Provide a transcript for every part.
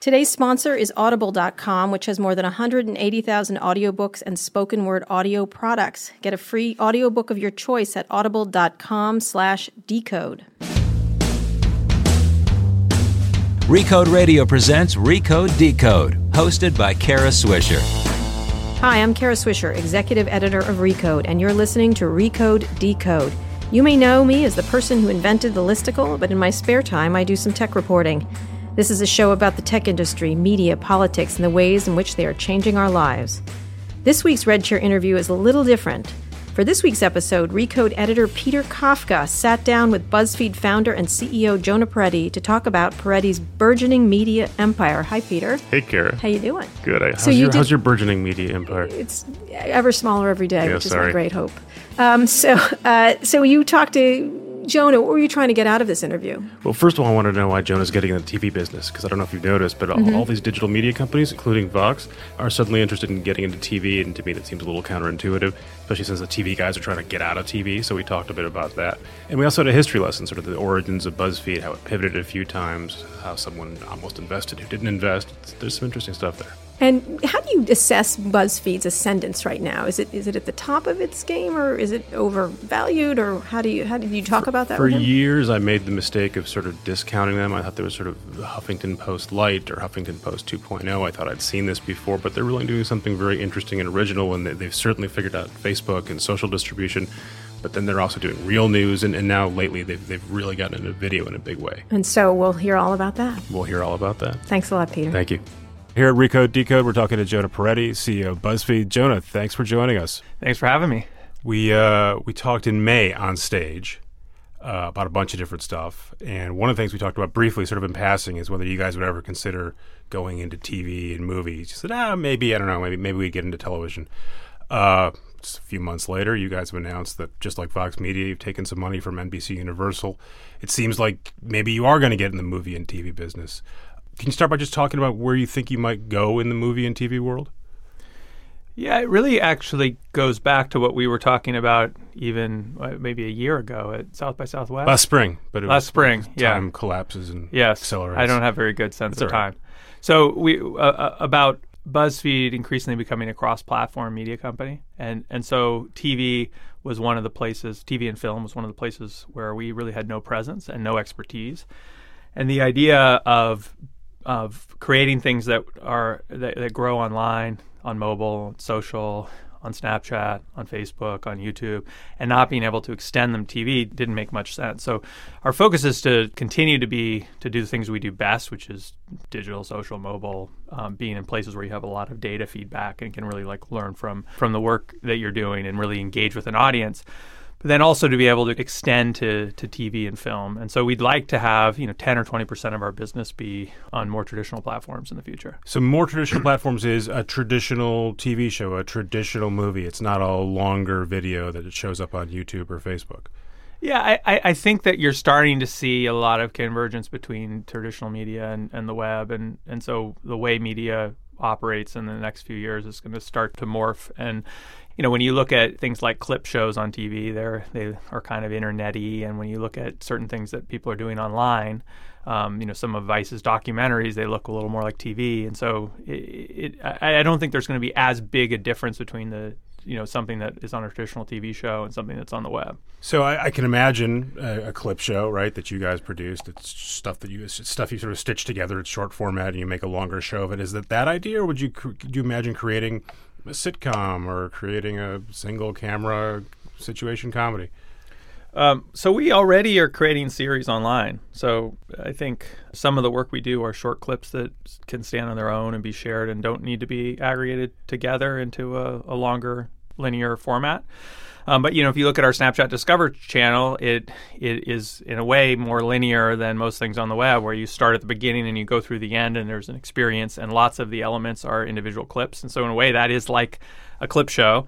Today's sponsor is Audible.com, which has more than 180,000 audiobooks and spoken word audio products. Get a free audiobook of your choice at audible.com slash decode. Recode Radio presents Recode Decode, hosted by Kara Swisher. Hi, I'm Kara Swisher, executive editor of Recode, and you're listening to Recode Decode. You may know me as the person who invented the listicle, but in my spare time, I do some tech reporting. This is a show about the tech industry, media, politics, and the ways in which they are changing our lives. This week's Red Chair interview is a little different. For this week's episode, Recode editor Peter Kafka sat down with BuzzFeed founder and CEO Jonah Peretti to talk about Peretti's burgeoning media empire. Hi, Peter. Hey, Kara. How you doing? Good. How's, So you your, did- how's your burgeoning media empire? It's ever smaller every day, Yeah, which is my great hope. Um, so, uh, so you talked to Jonah. What were you trying to get out of this interview? Well, first of all, I wanted to know why Jonah's getting in the TV business because I don't know if you've noticed, but Mm-hmm. all, all these digital media companies, including Vox, are suddenly interested in getting into TV, and to me, that seems a little counterintuitive, especially since the TV guys are trying to get out of TV. So we talked a bit about that, and we also had a history lesson, sort of the origins of BuzzFeed, how it pivoted a few times, how someone almost invested who didn't invest. There's some interesting stuff there. And how do you assess BuzzFeed's ascendance right now? Is it is it at the top of its game, or is it overvalued, or how do you how did you talk about that? For years, I made the mistake of sort of discounting them. I thought they were sort of Huffington Post Light or Huffington Post 2.0. I thought I'd seen this before, but they're really doing something very interesting and original, and they- they've certainly figured out Facebook and social distribution. But then they're also doing real news, and, and now lately they've, they've really gotten into video in a big way. And so we'll hear all about that. We'll hear all about that. Thanks a lot, Peter. Thank you. Here at Recode Decode, we're talking to Jonah Peretti, CEO of BuzzFeed. Jonah, thanks for joining us. Thanks for having me. We uh, we talked in May on stage uh, about a bunch of different stuff, and one of the things we talked about briefly, sort of in passing, is whether you guys would ever consider going into TV and movies. You said, ah, maybe I don't know, maybe maybe we would get into television. Uh, just a few months later, you guys have announced that just like Vox Media, you've taken some money from NBC Universal. It seems like maybe you are going to get in the movie and TV business. Can you start by just talking about where you think you might go in the movie and TV world? Yeah, it really actually goes back to what we were talking about even uh, maybe a year ago at South by Southwest. Last spring, but it Last was- spring, yeah. time collapses and yes, accelerates. I don't have very good sense That's of right. time. So we uh, uh, about BuzzFeed increasingly becoming a cross-platform media company, and and so TV was one of the places. TV and film was one of the places where we really had no presence and no expertise, and the idea of of creating things that are that, that grow online, on mobile, social, on Snapchat, on Facebook, on YouTube, and not being able to extend them TV didn't make much sense. So our focus is to continue to be to do the things we do best, which is digital, social, mobile, um, being in places where you have a lot of data feedback and can really like learn from from the work that you're doing and really engage with an audience but then also to be able to extend to, to TV and film. And so we'd like to have, you know, 10 or 20% of our business be on more traditional platforms in the future. So more traditional platforms is a traditional TV show, a traditional movie. It's not a longer video that it shows up on YouTube or Facebook. Yeah, I, I, I think that you're starting to see a lot of convergence between traditional media and, and the web. And, and so the way media operates in the next few years is going to start to morph. And, you know, when you look at things like clip shows on TV, they're, they are kind of internety. And when you look at certain things that people are doing online, um, you know, some of Vice's documentaries, they look a little more like TV. And so it, it, I, I don't think there's going to be as big a difference between the, you know, something that is on a traditional TV show and something that's on the web. So I, I can imagine a, a clip show, right, that you guys produced. It's stuff that you stuff you sort of stitch together. It's short format, and you make a longer show of it. Is that that idea, or would you could you imagine creating a sitcom or creating a single camera situation comedy? Um, so we already are creating series online. So I think some of the work we do are short clips that can stand on their own and be shared and don't need to be aggregated together into a, a longer linear format. Um, but you know, if you look at our Snapchat Discover channel, it it is in a way more linear than most things on the web, where you start at the beginning and you go through the end, and there's an experience, and lots of the elements are individual clips. And so, in a way, that is like a clip show.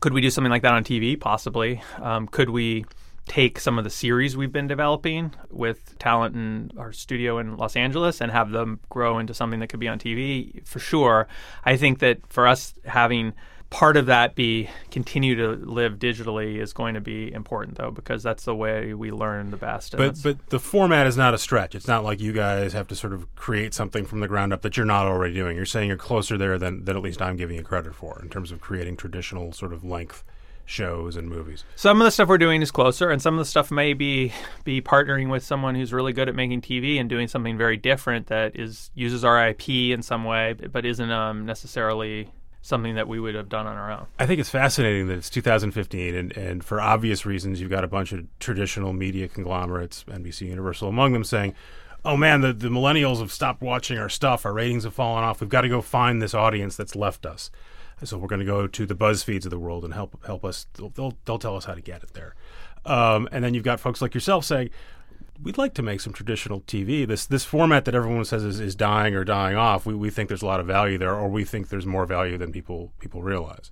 Could we do something like that on TV? Possibly. Um, could we take some of the series we've been developing with talent in our studio in Los Angeles and have them grow into something that could be on TV? For sure. I think that for us having part of that be continue to live digitally is going to be important though because that's the way we learn the best. But but the format is not a stretch. It's not like you guys have to sort of create something from the ground up that you're not already doing. You're saying you're closer there than, than at least I'm giving you credit for in terms of creating traditional sort of length shows and movies. some of the stuff we're doing is closer, and some of the stuff may be be partnering with someone who's really good at making TV and doing something very different that is uses our IP in some way, but isn't um, necessarily something that we would have done on our own. I think it's fascinating that it's 2015, and, and for obvious reasons, you've got a bunch of traditional media conglomerates, NBC Universal among them, saying, oh man, the, the millennials have stopped watching our stuff. Our ratings have fallen off. We've got to go find this audience that's left us. So we're going to go to the BuzzFeeds of the world and help help us. They'll, they'll, they'll tell us how to get it there. Um, and then you've got folks like yourself saying, we'd like to make some traditional TV. This this format that everyone says is, is dying or dying off. We, we think there's a lot of value there, or we think there's more value than people people realize.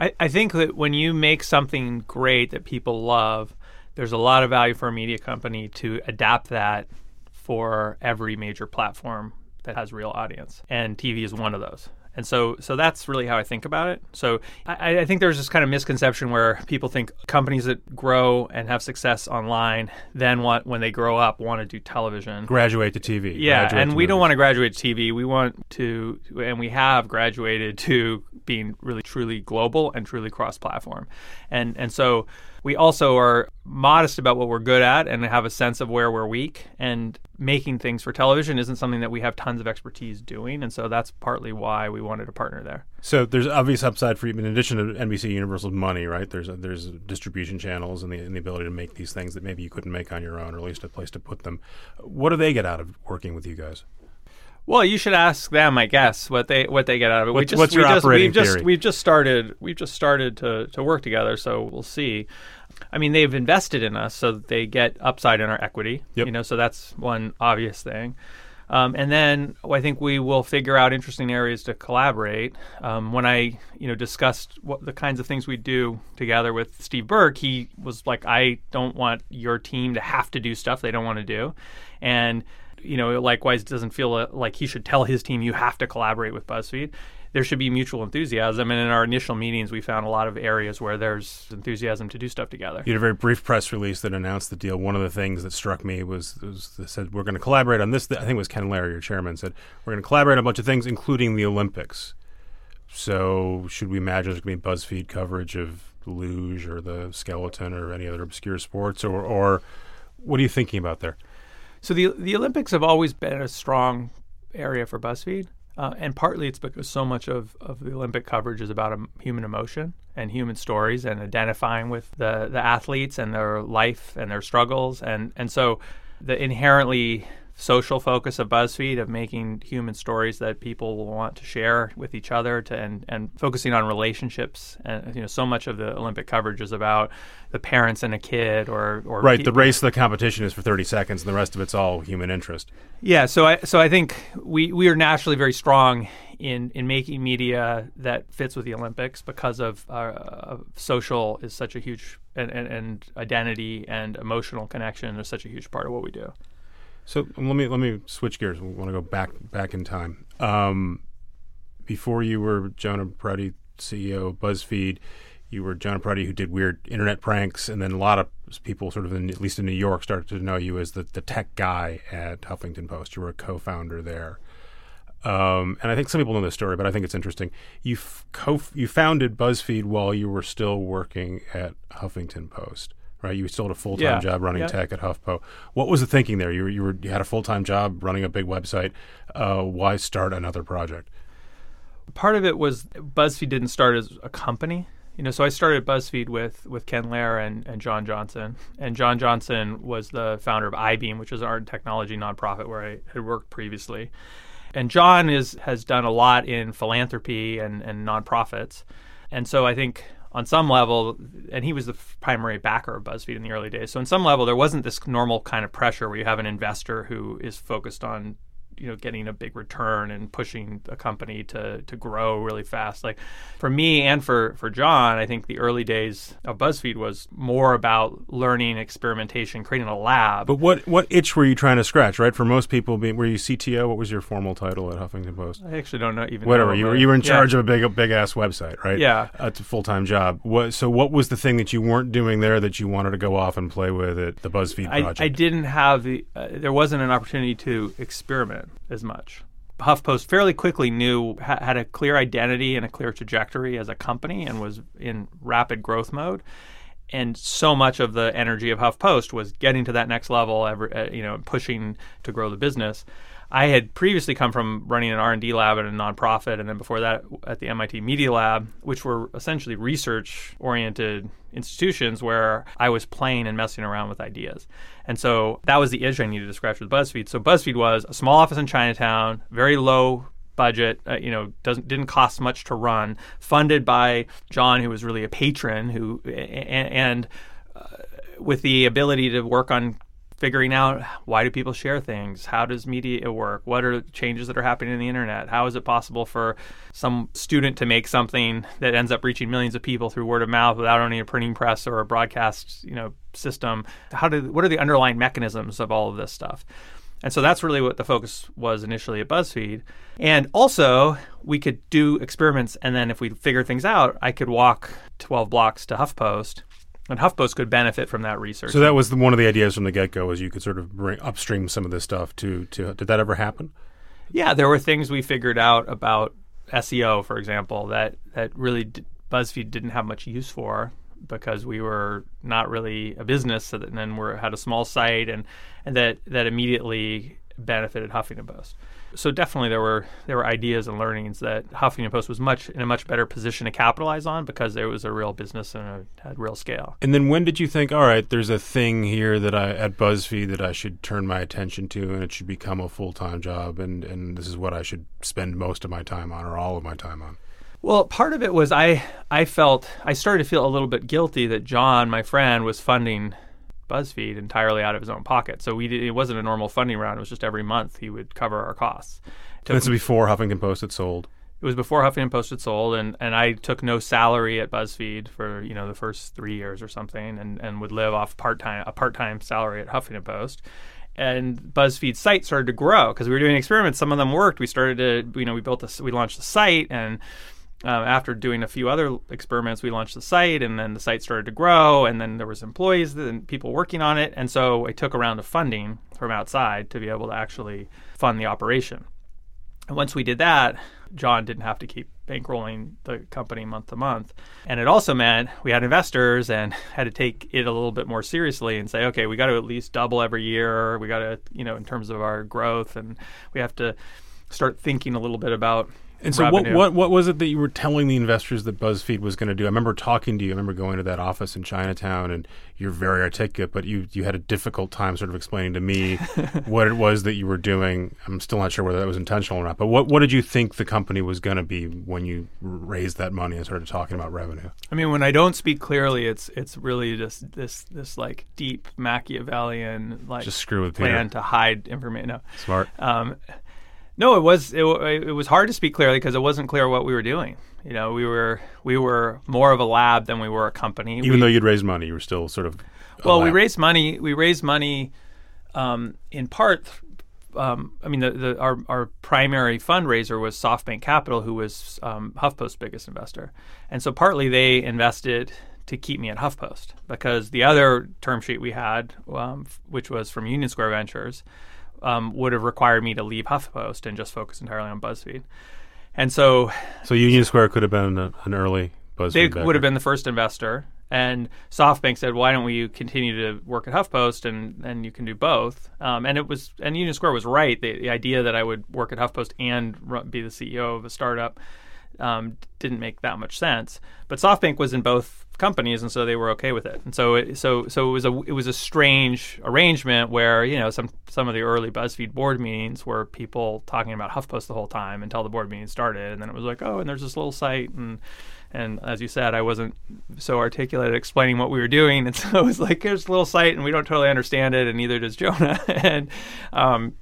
I, I think that when you make something great that people love, there's a lot of value for a media company to adapt that for every major platform that has real audience, and TV is one of those. And so, so that's really how I think about it. So, I, I think there's this kind of misconception where people think companies that grow and have success online then want, when they grow up, want to do television. Graduate to TV. Yeah, and we don't want to graduate to TV. We want to, and we have graduated to being really truly global and truly cross-platform, and and so we also are modest about what we're good at and have a sense of where we're weak. And making things for television isn't something that we have tons of expertise doing, and so that's partly why we wanted to partner there. So there's obvious upside for you in addition to NBC Universal's money, right? There's there's distribution channels and the, and the ability to make these things that maybe you couldn't make on your own, or at least a place to put them. What do they get out of working with you guys? Well, you should ask them, I guess, what they what they get out of it. we What's- just, what's we your just, operating we've just theory? we've just started we've just started to to work together, so we'll see. I mean, they've invested in us, so that they get upside in our equity. Yep. You know, so that's one obvious thing. Um, and then I think we will figure out interesting areas to collaborate. Um, when I, you know, discussed what the kinds of things we do together with Steve Burke, he was like, "I don't want your team to have to do stuff they don't want to do," and you know, likewise, doesn't feel uh, like he should tell his team, "You have to collaborate with BuzzFeed." There should be mutual enthusiasm, and in our initial meetings, we found a lot of areas where there's enthusiasm to do stuff together. You had a very brief press release that announced the deal. One of the things that struck me was, was they said we're going to collaborate on this. I think it was Ken Lerer, your chairman, said we're going to collaborate on a bunch of things, including the Olympics. So should we imagine there's going to be BuzzFeed coverage of luge or the skeleton or any other obscure sports, or, or what are you thinking about there? So the the Olympics have always been a strong area for BuzzFeed, uh, and partly it's because so much of, of the Olympic coverage is about um, human emotion and human stories and identifying with the, the athletes and their life and their struggles, and and so the inherently social focus of BuzzFeed of making human stories that people will want to share with each other to and, and focusing on relationships and you know so much of the Olympic coverage is about the parents and a kid or or Right, pe- the race, of the competition is for 30 seconds, and the rest of it's all human interest. Yeah, so I so I think we, we are naturally very strong in, in making media that fits with the Olympics because of uh, uh, social is such a huge and, and, and identity and emotional connection is such a huge part of what we do. So um, let me let me switch gears. We want to go back back in time. Um, before you were Jonah Peretti, CEO of BuzzFeed, you were Jonah Peretti who did weird internet pranks, and then a lot of people, sort of in, at least in New York, started to know you as the, the tech guy at Huffington Post. You were a co-founder there. Um, and I think some people know this story, but I think it's interesting. You f- co- you founded BuzzFeed while you were still working at Huffington Post, right? You still had a full time Yeah. job running Yeah. tech at HuffPo. What was the thinking there? You were, you were you had a full time job running a big website. Uh, why start another project? part of it was BuzzFeed didn't start as a company. You know, so I started BuzzFeed with with Ken Lerer and, and John Johnson. And John Johnson was the founder of Eyebeam, which is our technology nonprofit where I had worked previously. And John is has done a lot in philanthropy and, and nonprofits. And so I think on some level, and he was the primary backer of BuzzFeed in the early days. So on some level, there wasn't this normal kind of pressure where you have an investor who is focused on you know getting a big return and pushing a company to to grow really fast. Like for me and for for John, I think the early days of BuzzFeed was more about learning, experimentation, creating a lab. But what what itch were you trying to scratch? Right, for most people, being, were you CTO? What was your formal title at Huffington Post? I actually don't know even Whatever you were, you were in yeah. charge of a big a big ass website, right? Yeah. uh, it's a full time job. What, so, what was the thing that you weren't doing there that you wanted to go off and play with at the BuzzFeed I, project? I didn't have the uh, there wasn't an opportunity to experiment as much. HuffPost fairly quickly knew ha- had a clear identity and a clear trajectory as a company and was in rapid growth mode. And so much of the energy of HuffPost was getting to that next level, every, uh, you know, pushing to grow the business. I had previously come from running an R&D lab at a nonprofit, and then before that at the MIT Media Lab, which were essentially research-oriented institutions where I was playing and messing around with ideas. And so that was the itch I needed to scratch with BuzzFeed. So BuzzFeed was a small office in Chinatown, very low budget, uh, you know, doesn't didn't cost much to run, funded by John, who was really a patron, who and, and uh, with the ability to work on figuring out why do people share things? How does media work? What are the changes that are happening in the internet? How is it possible for some student to make something that ends up reaching millions of people through word of mouth without owning a printing press or a broadcast you know system? How do what are the underlying mechanisms of all of this stuff? And so that's really what the focus was initially at BuzzFeed. And also, we could do experiments, and then if we figured things out, I could walk 12 blocks to HuffPost, and HuffPost could benefit from that research. so that was the, one of the ideas from the get go, is you could sort of bring upstream some of this stuff to to. Did that ever happen? Yeah, there were things we figured out about SEO, for example, that that really d- BuzzFeed didn't have much use for because we were not really a business, so that, and then we had a small site, and and that that immediately benefited Huffington Post. So definitely there were there were ideas and learnings that Huffington Post was much in a much better position to capitalize on because there was a real business and a, had real scale. And then when did you think, all right, there's a thing here that I at BuzzFeed that I should turn my attention to, and it should become a full time job, and and this is what I should spend most of my time on, or all of my time on. Well, part of it was I I felt I started to feel a little bit guilty that John, my friend, was funding BuzzFeed entirely out of his own pocket. So we did, it wasn't a normal funding round. It was just every month he would cover our costs. And this is before Huffington Post had sold. It was before Huffington Post had sold, and, and I took no salary at BuzzFeed for you know the first three years or something, and, and would live off part time a part time salary at Huffington Post. And BuzzFeed's site started to grow because we were doing experiments. Some of them worked. We started to you know we built a we launched the site, and um, after doing a few other experiments, we launched the site, and then the site started to grow, and then there was employees and people working on it, and so I took a round of funding from outside to be able to actually fund the operation. And once we did that, John didn't have to keep bankrolling the company month to month. And it also meant we had investors and had to take it a little bit more seriously and say, okay, we got to at least double every year. We got to, you know, in terms of our growth, and we have to start thinking a little bit about. And so, what, what what was it that you were telling the investors that BuzzFeed was going to do? I remember talking to you. I remember going to that office in Chinatown, and you're very articulate, but you you had a difficult time sort of explaining to me what it was that you were doing. I'm still not sure whether that was intentional or not. But what what did you think the company was going to be when you raised that money and started talking about revenue? I mean, when I don't speak clearly, it's it's really just this this like deep Machiavellian like Just screw with plan Peter. to hide information. No, Smart. Um, no, it was it, it was hard to speak clearly because it wasn't clear what we were doing. You know, we were we were more of a lab than we were a company. Even we, though you'd raised money, you were still sort of. well, we raised money. We raised money um, in part. Um, I mean, the, the, our our primary fundraiser was SoftBank Capital, who was um, HuffPost's biggest investor, and so partly they invested to keep me at HuffPost because the other term sheet we had, um, which was from Union Square Ventures, um, would have required me to leave HuffPost and just focus entirely on BuzzFeed. And so So Union Square could have been a, an early BuzzFeed. they backer. would have been the first investor. And SoftBank said, "Why don't we continue to work at HuffPost and and you can do both?" Um, and it was and Union Square was right. The, the idea that I would work at HuffPost and run, be the CEO of a startup um, didn't make that much sense. But SoftBank was in both companies, and so they were okay with it. And so it, so so it was a it was a strange arrangement where you know some some of the early BuzzFeed board meetings were people talking about HuffPost the whole time until the board meeting started, and then it was like, oh, and there's this little site and. And as you said, I wasn't so articulate at explaining what we were doing, and so it was like, "Here's a little site, and we don't totally understand it, and neither does Jonah." and um,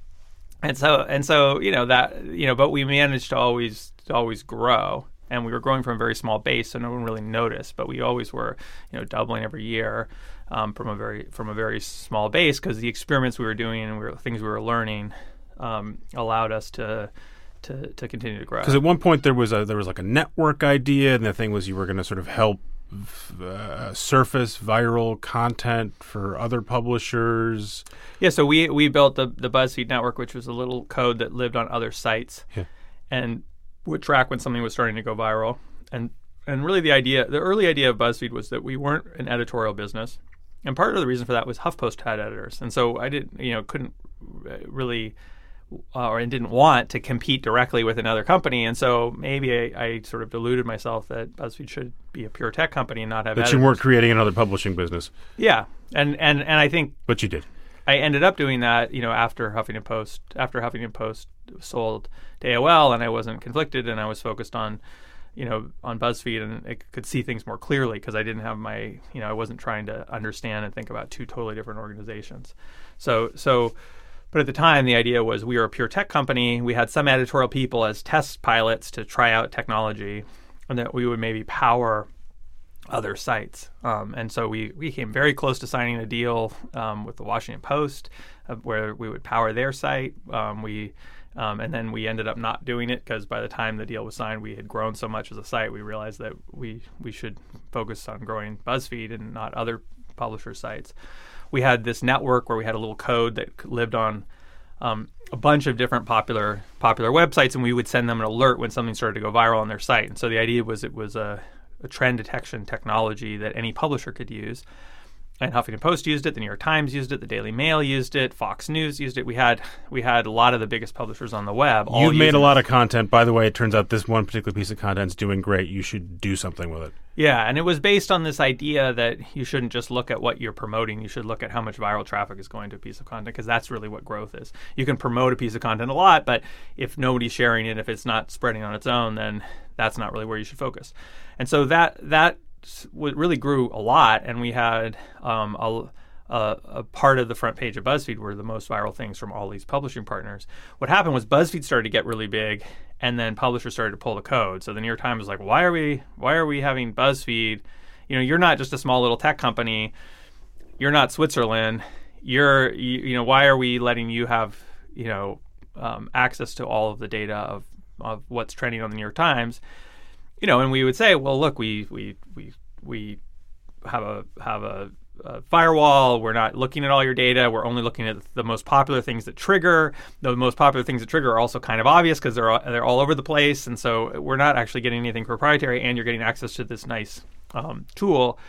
and so and so you know that you know, but we managed to always to always grow, and we were growing from a very small base, so no one really noticed. But we always were, you know, doubling every year um, from a very from a very small base because the experiments we were doing and we were, things we were learning um, allowed us to. To, to continue to grow Because at one point there was a there was like a network idea, and the thing was you were going to sort of help uh, surface viral content for other publishers. Yeah, so we we built the the BuzzFeed network, which was a little code that lived on other sites, Yeah. and would track when something was starting to go viral. And and really the idea, the early idea of BuzzFeed was that we weren't an editorial business, and part of the reason for that was HuffPost had editors, and so I didn't, you know, couldn't uh, really. Uh, or didn't want to compete directly with another company, and so maybe I, I sort of deluded myself that BuzzFeed should be a pure tech company and not have That editors. you weren't creating another publishing business, Yeah, and and and I think but you did. I ended up doing that, you know, after Huffington Post, after Huffington Post sold to AOL, and I wasn't conflicted, and I was focused on, you know, on BuzzFeed, and I could see things more clearly because I didn't have my, you know, I wasn't trying to understand and think about two totally different organizations. So, so, but at the time, the idea was we were a pure tech company. We had some editorial people as test pilots to try out technology, and that we would maybe power other sites. Um, and so we, we came very close to signing a deal um, with the Washington Post uh, where we would power their site. Um, we um, and then we ended up not doing it because by the time the deal was signed, we had grown so much as a site. We realized that we we should focus on growing BuzzFeed and not other publisher sites. We had this network where we had a little code that lived on um, a bunch of different popular popular websites, and we would send them an alert when something started to go viral on their site. And so the idea was it was a, a trend detection technology that any publisher could use. And Huffington Post used it, the New York Times used it, the Daily Mail used it, Fox News used it. We had we had a lot of the biggest publishers on the web. You've made a lot of content. By the way, it turns out this one particular piece of content is doing great. You should do something with it. Yeah, and it was based on this idea that you shouldn't just look at what you're promoting. You should look at how much viral traffic is going to a piece of content because that's really what growth is. You can promote a piece of content a lot, but if nobody's sharing it, if it's not spreading on its own, then that's not really where you should focus. And so that that really grew a lot, and we had um, a, a, a part of the front page of BuzzFeed were the most viral things from all these publishing partners. What happened was BuzzFeed started to get really big, and then publishers started to pull the code. So the New York Times was like, "Why are we? Why are we having BuzzFeed? You know, you're not just a small little tech company. You're not Switzerland. You're, you, you know, why are we letting you have, you know, um, access to all of the data of of what's trending on the New York Times?" You know, and we would say, "Well, look, we we we we have a have a, a firewall. We're not looking at all your data. We're only looking at the most popular things that trigger. The most popular things that trigger are also kind of obvious because they're all, they're all over the place, and so we're not actually getting anything proprietary. And you're getting access to this nice um, tool."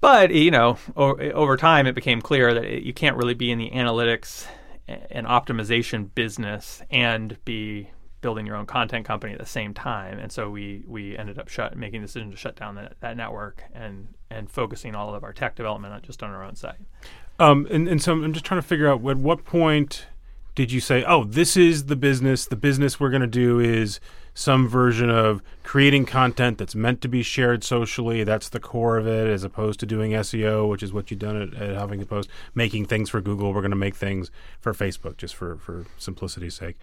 But you know, over time, it became clear that it, you can't really be in the analytics and optimization business and be building your own content company at the same time. And so we we ended up shut making the decision to shut down that, that network and and focusing all of our tech development on just on our own site. Um, and, and so I'm just trying to figure out at what point did you say, oh, this is the business. The business we're going to do is some version of creating content that's meant to be shared socially. That's the core of it, as opposed to doing SEO, which is what you've done at, at Huffington Post, making things for Google. We're going to make things for Facebook, just for, for simplicity's sake.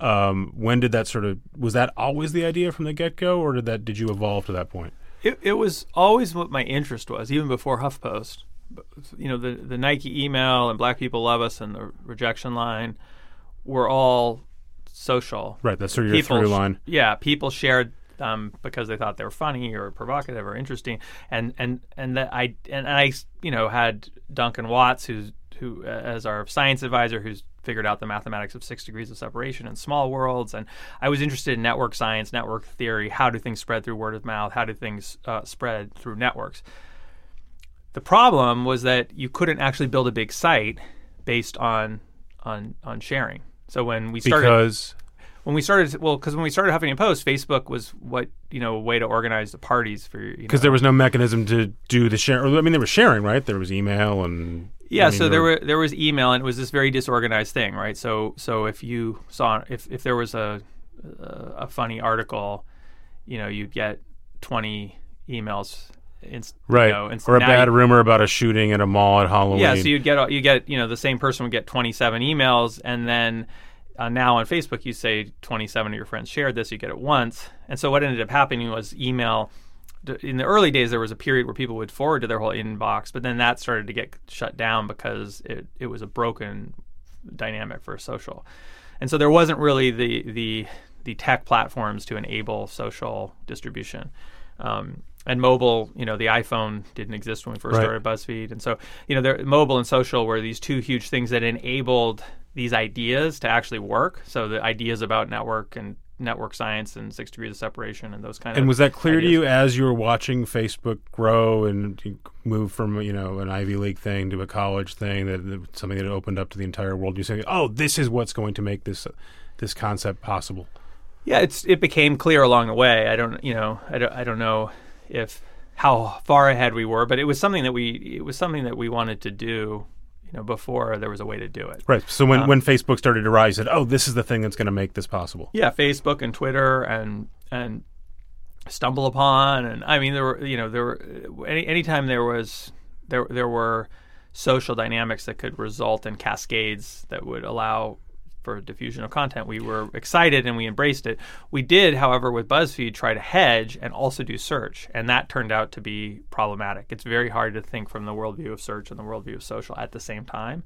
Um, when did that sort of was that always the idea from the get go, or did that did you evolve to that point? It, it was always what my interest was, even before HuffPost. You know, the the Nike email and Black People Love Us and the rejection line were all social. Right, that's sort of your People through line. yeah, people shared um, because they thought they were funny or provocative or interesting, and and and that I and I you know had Duncan Watts who's who uh, as our science advisor who's figured out the mathematics of six degrees of separation in small worlds and i was interested in network science network theory how do things spread through word of mouth how do things uh, spread through networks the problem was that you couldn't actually build a big site based on on on sharing so when we started Because when we started well because when we started huffington post facebook was what you know a way to organize the parties for you because there was no mechanism to do the share. I mean, they were sharing, right? There was email and Yeah, I mean, so there were there was email, and it was this very disorganized thing, right? So so if you saw if if there was a a, a funny article, you know, you'd get twenty emails inst- Right. You know, inst- or a bad you- rumor about a shooting at a mall at Halloween. Yeah, so you'd get you get you know the same person would get 27 emails, and then uh, now on Facebook you say 27 of your friends shared this, you get it once, and so what ended up happening was email. In the early days, there was a period where people would forward to their whole inbox, but then that started to get shut down because it, it was a broken dynamic for social, and so there wasn't really the the the tech platforms to enable social distribution. Um, and mobile, you know, the iPhone didn't exist when we first Right. started BuzzFeed, and so you know, there, mobile and social were these two huge things that enabled these ideas to actually work. So the ideas about network and network science and six degrees of separation and those kind of And was that clear to you as you were watching Facebook grow and move from you know an Ivy League thing to a college thing that, that something that opened up to the entire world? You say, "Oh, this is what's going to make this this concept possible." Yeah, it's it became clear along the way. I don't, you know, I don't, I don't know if how far ahead we were, but it was something that we it was something that we wanted to do, you know, before there was a way to do it. Right. So when Um, when Facebook started to rise, said, "Oh, this is the thing that's going to make this possible." Yeah, Facebook and Twitter and and StumbleUpon and I mean there were you know there were any anytime there was there there were social dynamics that could result in cascades that would allow for diffusion of content we were excited and we embraced it we did however with BuzzFeed try to hedge and also do search and that turned out to be problematic it's very hard to think from the worldview of search and the worldview of social at the same time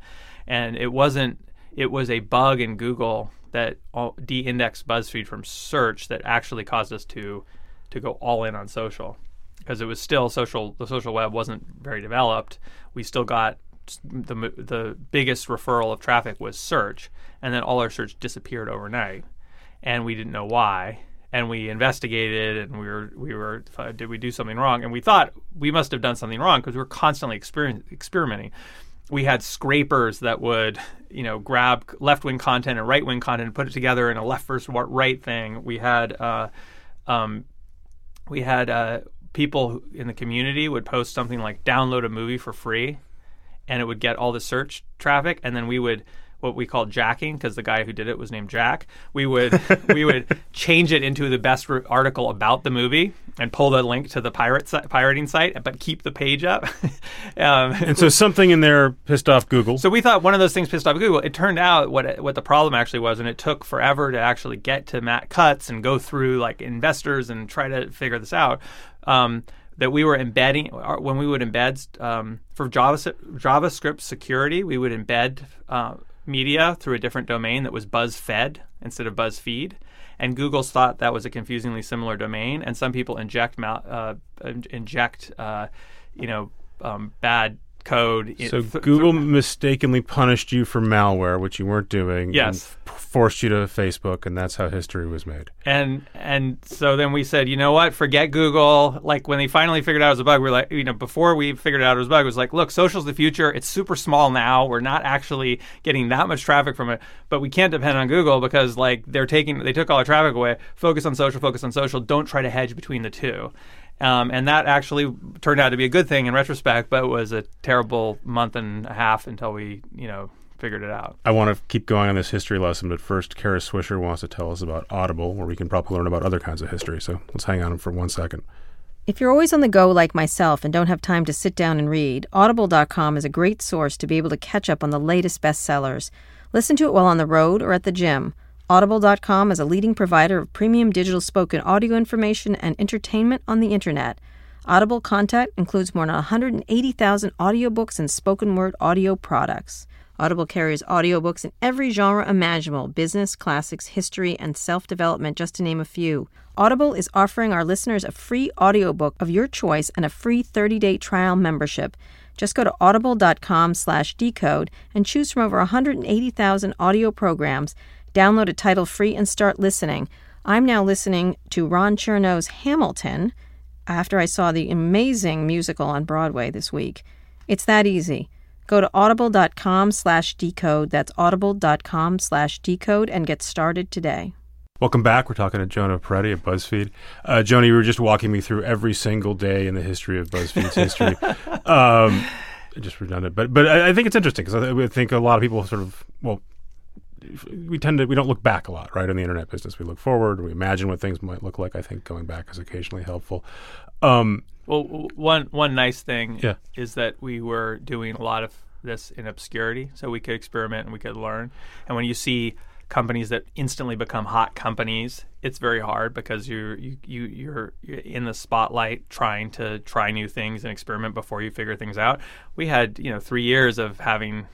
and it wasn't it was a bug in Google that de-indexed BuzzFeed from search that actually caused us to to go all in on social because it was still social. The social web wasn't very developed. We still got the the biggest referral of traffic was search, and then all our search disappeared overnight, and we didn't know why. And we investigated, and we were we were uh, did we do something wrong? And we thought we must have done something wrong because we were constantly exper- experimenting we had scrapers that would, you know, grab left wing content and right wing content and put it together in a left versus right thing. We had, uh, um, we had uh, people in the community would post something like download a movie for free, and it would get all the search traffic, and then we would what we called jacking because the guy who did it was named Jack. We would we would change it into the best re- article about the movie and pull the link to the pirate si- pirating site, but keep the page up. um, And so something in there pissed off Google. so we thought one of those things pissed off Google. It turned out what what the problem actually was, and it took forever to actually get to Matt Cutts and go through like investors and try to figure this out. Um, that we were embedding when we would embed um, for Java, JavaScript security, we would embed uh, media through a different domain that was BuzzFed instead of BuzzFeed. And Google's thought that was a confusingly similar domain, and some people inject uh, inject uh, you know um, bad code. so th- Google mistakenly punished you for malware, which you weren't doing. Yes. f- forced you to Facebook, and that's how history was made. and and so then we said, you know what? Forget Google. Like when they finally figured out it was a bug, we are like, you know, before we figured out it was a bug, it was like, look, social's the future. It's super small now. We're not actually getting that much traffic from it, but we can't depend on Google because like they're taking they took all our traffic away. Focus on social. Focus on social. Don't try to hedge between the two. Um, and that actually turned out to be a good thing in retrospect, but it was a terrible month and a half until we, you know, figured it out. I want to keep going on this history lesson, but first, Kara Swisher wants to tell us about Audible, where we can probably learn about other kinds of history. So let's hang on for one second. If you're always on the go like myself and don't have time to sit down and read, audible.com is a great source to be able to catch up on the latest bestsellers. Listen to it while on the road or at the gym. Audible.com is a leading provider of premium digital spoken audio information and entertainment on the internet. Audible content includes more than 180,000 audiobooks and spoken word audio products. Audible carries audiobooks in every genre imaginable business, classics, history, and self development, just to name a few. Audible is offering our listeners a free audiobook of your choice and a free 30 day trial membership. Just go to audible.com slash decode and choose from over 180,000 audio programs. Download a title free and start listening. I'm now listening to Ron Chernow's Hamilton after I saw the amazing musical on Broadway this week. It's that easy. Go to audible.com slash decode. That's audible.com slash decode and get started today. Welcome back. We're talking to Jonah Peretti at BuzzFeed. Uh, Jonah, you were just walking me through every single day in the history of BuzzFeed's history. Um, just redundant, but but I, I think it's interesting because I, I think a lot of people sort of well, we tend to we don't look back a lot, right? In the internet business, we look forward. We imagine what things might look like. I think going back is occasionally helpful. Um, Well, one one nice thing Yeah. is that we were doing a lot of this in obscurity, so we could experiment and we could learn. And when you see companies that instantly become hot companies, it's very hard because you're you, you you're, you're in the spotlight trying to try new things and experiment before you figure things out. We had you know three years of having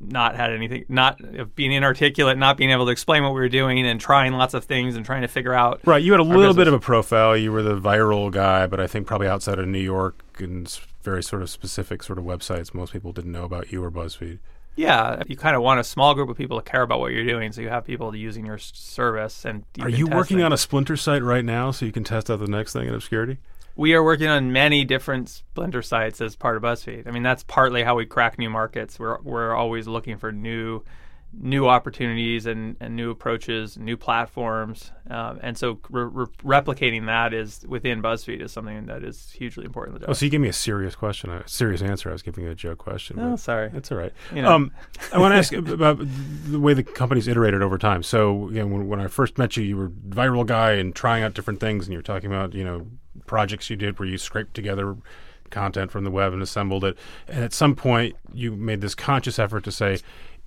not had anything, not being inarticulate, not being able to explain what we were doing, and trying lots of things and trying to figure out. right, you had a little bit of a profile. You were the viral guy, but I think probably outside of New York and very sort of specific sort of websites, most people didn't know about you or BuzzFeed. Yeah, you kind of want a small group of people to care about what you're doing, so you have people using your service. And Are you working on a splinter site right now so you can test out the next thing in obscurity? We are working on many different Splinter sites as part of BuzzFeed. I mean, that's partly how we crack new markets. We're we're always looking for new new opportunities and, and new approaches, new platforms, um, and so re- re- replicating that is within BuzzFeed is something that is hugely important. To Oh, so you gave me a serious question, a serious answer. I was giving you a joke question. Oh, sorry. That's all right. You know. Um, I want to ask about the way the company's iterated over time. So, you know, when, when I first met you, you were a viral guy and trying out different things, and you were talking about, you know, projects you did where you scraped together content from the web and assembled it. And at some point, you made this conscious effort to say,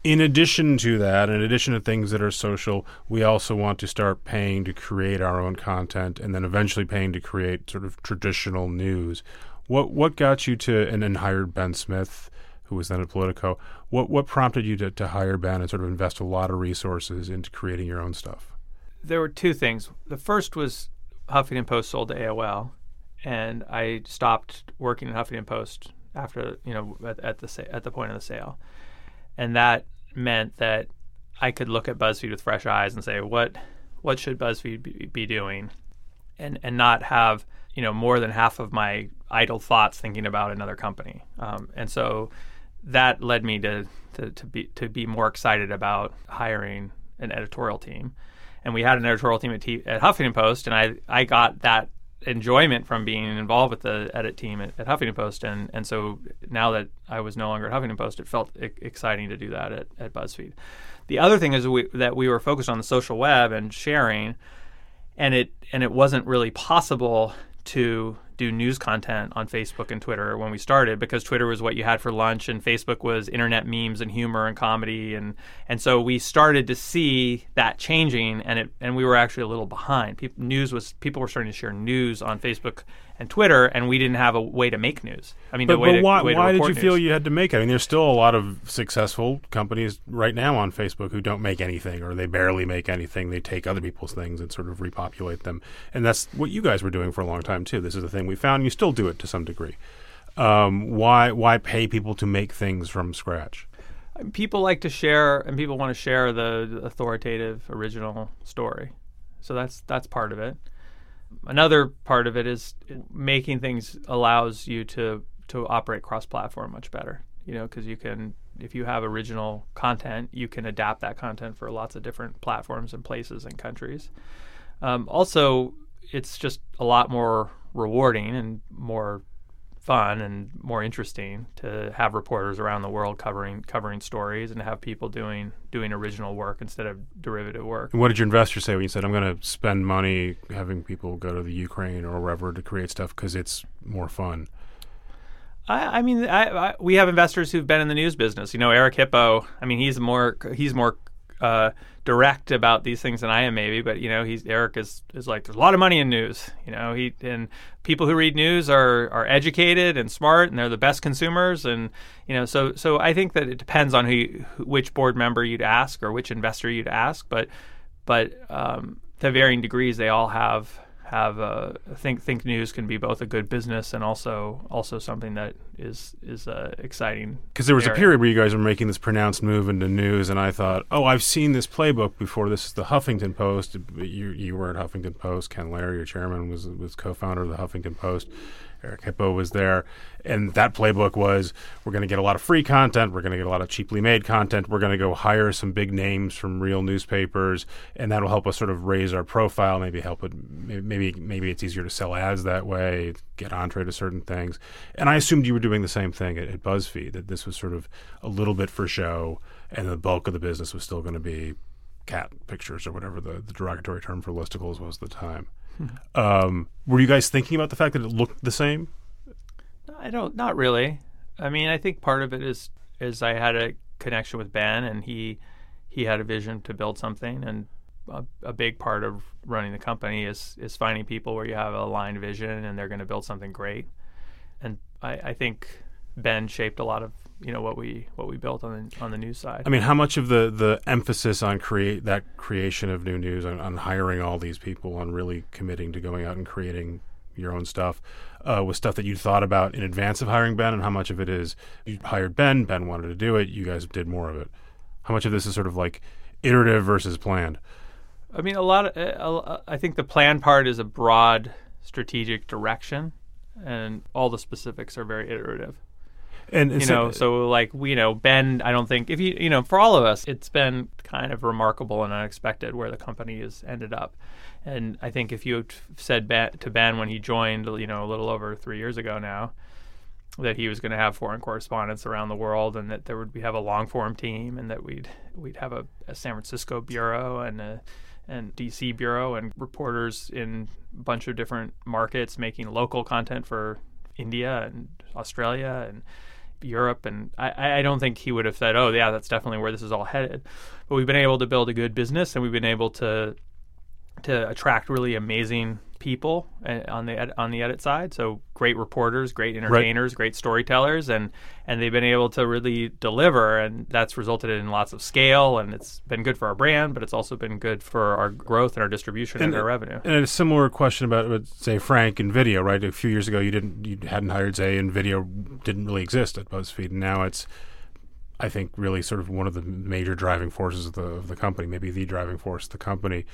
in addition to that, in addition to things that are social, we also want to start paying to create our own content, and then eventually paying to create sort of traditional news. What what got you to and then hired Ben Smith, who was then at Politico? What what prompted you to, to hire Ben and sort of invest a lot of resources into creating your own stuff? there were two things. The first was Huffington Post sold to AOL, and I stopped working at Huffington Post after you know at, at the sa- at the point of the sale, and that meant that I could look at BuzzFeed with fresh eyes and say what what should BuzzFeed be, doing, and and not have you know more than half of my idle thoughts thinking about another company, um, and so that led me to, to to be to be more excited about hiring an editorial team. And we had an editorial team at, T- at Huffington Post, and I I got that enjoyment from being involved with the edit team at, at Huffington Post, and and so now that I was no longer at Huffington Post, it felt e- exciting to do that at, at BuzzFeed. The other thing is we, that we were focused on the social web and sharing, and it and it wasn't really possible to do news content on Facebook and Twitter when we started because Twitter was what you had for lunch and Facebook was internet memes and humor and comedy and and so we started to see that changing and it and we were actually a little behind. People, news was people were starting to share news on Facebook and Twitter and we didn't have a way to make news. I mean, But, the way but to, why, did you report feel you had to make it? I mean, there's still a lot of successful companies right now on Facebook who don't make anything or they barely make anything. They take other people's things and sort of repopulate them. And that's what you guys were doing for a long time, too. This is a thing we found. You still do it to some degree. Um, why, why pay people to make things from scratch? people like to share and people want to share the, the authoritative original story so that's that's part of it another part of it is making things allows you to to operate cross platform much better you know because you can if you have original content you can adapt that content for lots of different platforms and places and countries. Um, also it's just a lot more rewarding and more fun and more interesting to have reporters around the world covering covering stories and have people doing doing original work instead of derivative work. And what did your investors say when you said, I'm going to spend money having people go to the Ukraine or wherever to create stuff because it's more fun? I, I mean, I, I, we have investors who've been in the news business. You know, Eric Hippeau. I mean, he's more he's more uh, direct about these things than I am, maybe. But you know, he's Eric is is like there's a lot of money in news. You know, he and people who read news are are educated and smart, and they're the best consumers. And you know, so so I think that it depends on who, you, which board member you'd ask or which investor you'd ask, but but um, to varying degrees, they all have have uh, think think news can be both a good business and also also something that is is uh, exciting. Because there was a period where you guys were making this pronounced move into news, and I thought, oh, I've seen this playbook before. This is the Huffington Post. You you were at Huffington Post. Ken Lerer, your chairman, was was co-founder of the Huffington Post, Eric Hippeau was there, and that playbook was we're going to get a lot of free content, we're going to get a lot of cheaply made content, we're going to go hire some big names from real newspapers, and that'll help us sort of raise our profile, maybe help it, maybe maybe it's easier to sell ads that way, get entree to certain things. And I assumed you were doing the same thing at, at BuzzFeed, that this was sort of a little bit for show, and the bulk of the business was still going to be cat pictures or whatever the, the derogatory term for listicles was at the time. Um, were you guys thinking about the fact that it looked the same? I don't, not really. I mean, I think part of it is is I had a connection with Ben, and he he had a vision to build something, and a, a big part of running the company is is finding people where you have a aligned vision and they're going to build something great. And I, I think Ben shaped a lot of you know what we what we built on the on the news side. I mean, how much of the the emphasis on create that creation of new news, on, on hiring all these people, on really committing to going out and creating your own stuff, uh, was stuff that you thought about in advance of hiring Ben, and how much of it is you hired Ben, Ben wanted to do it, you guys did more of it. How much of this is sort of like iterative versus planned? I mean, a lot of uh, I think the plan part is a broad strategic direction, and all the specifics are very iterative. And, you know, so like we, you know, Ben, I don't think if you, you know, for all of us, it's been kind of remarkable and unexpected where the company has ended up. And I think if you said ben, to Ben when he joined, you know, a little over three years ago now, that he was going to have foreign correspondents around the world, and that there would we have a long form team, and that we'd we'd have a, a San Francisco bureau and a and DC bureau and reporters in a bunch of different markets making local content for India and Australia and Europe, and I, I don't think he would have said, "Oh, yeah, that's definitely where this is all headed." But we've been able to build a good business, and we've been able to to attract really amazing people uh, on the ed- on the edit side. So great reporters, great entertainers, right. great storytellers, and and they've been able to really deliver, and that's resulted in lots of scale, and it's been good for our brand, but it's also been good for our growth and our distribution and, and our revenue. And a similar question about Ze Frank and video, right? A few years ago, you didn't you hadn't hired Ze, and video didn't really exist at BuzzFeed, and now it's I think really sort of one of the major driving forces of the of the company, maybe the driving force of the company.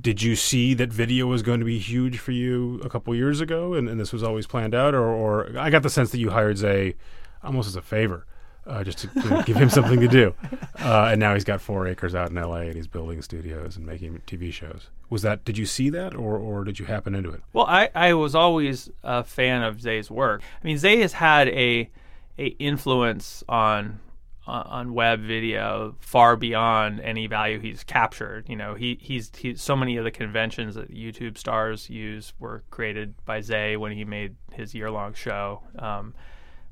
Did you see that video was going to be huge for you a couple years ago, and, and this was always planned out, or, or I got the sense that you hired Ze almost as a favor, uh, just to, to give him something to do, uh, and now he's got four acres out in L.A. and he's building studios and making TV shows. Was that? Did you see that, or or did you happen into it? Well, I I was always a fan of Ze's work. I mean, Ze has had a a influence on on web video far beyond any value he's captured. You know, he he's he, so many of the conventions that YouTube stars use were created by Ze when he made his year long show, um,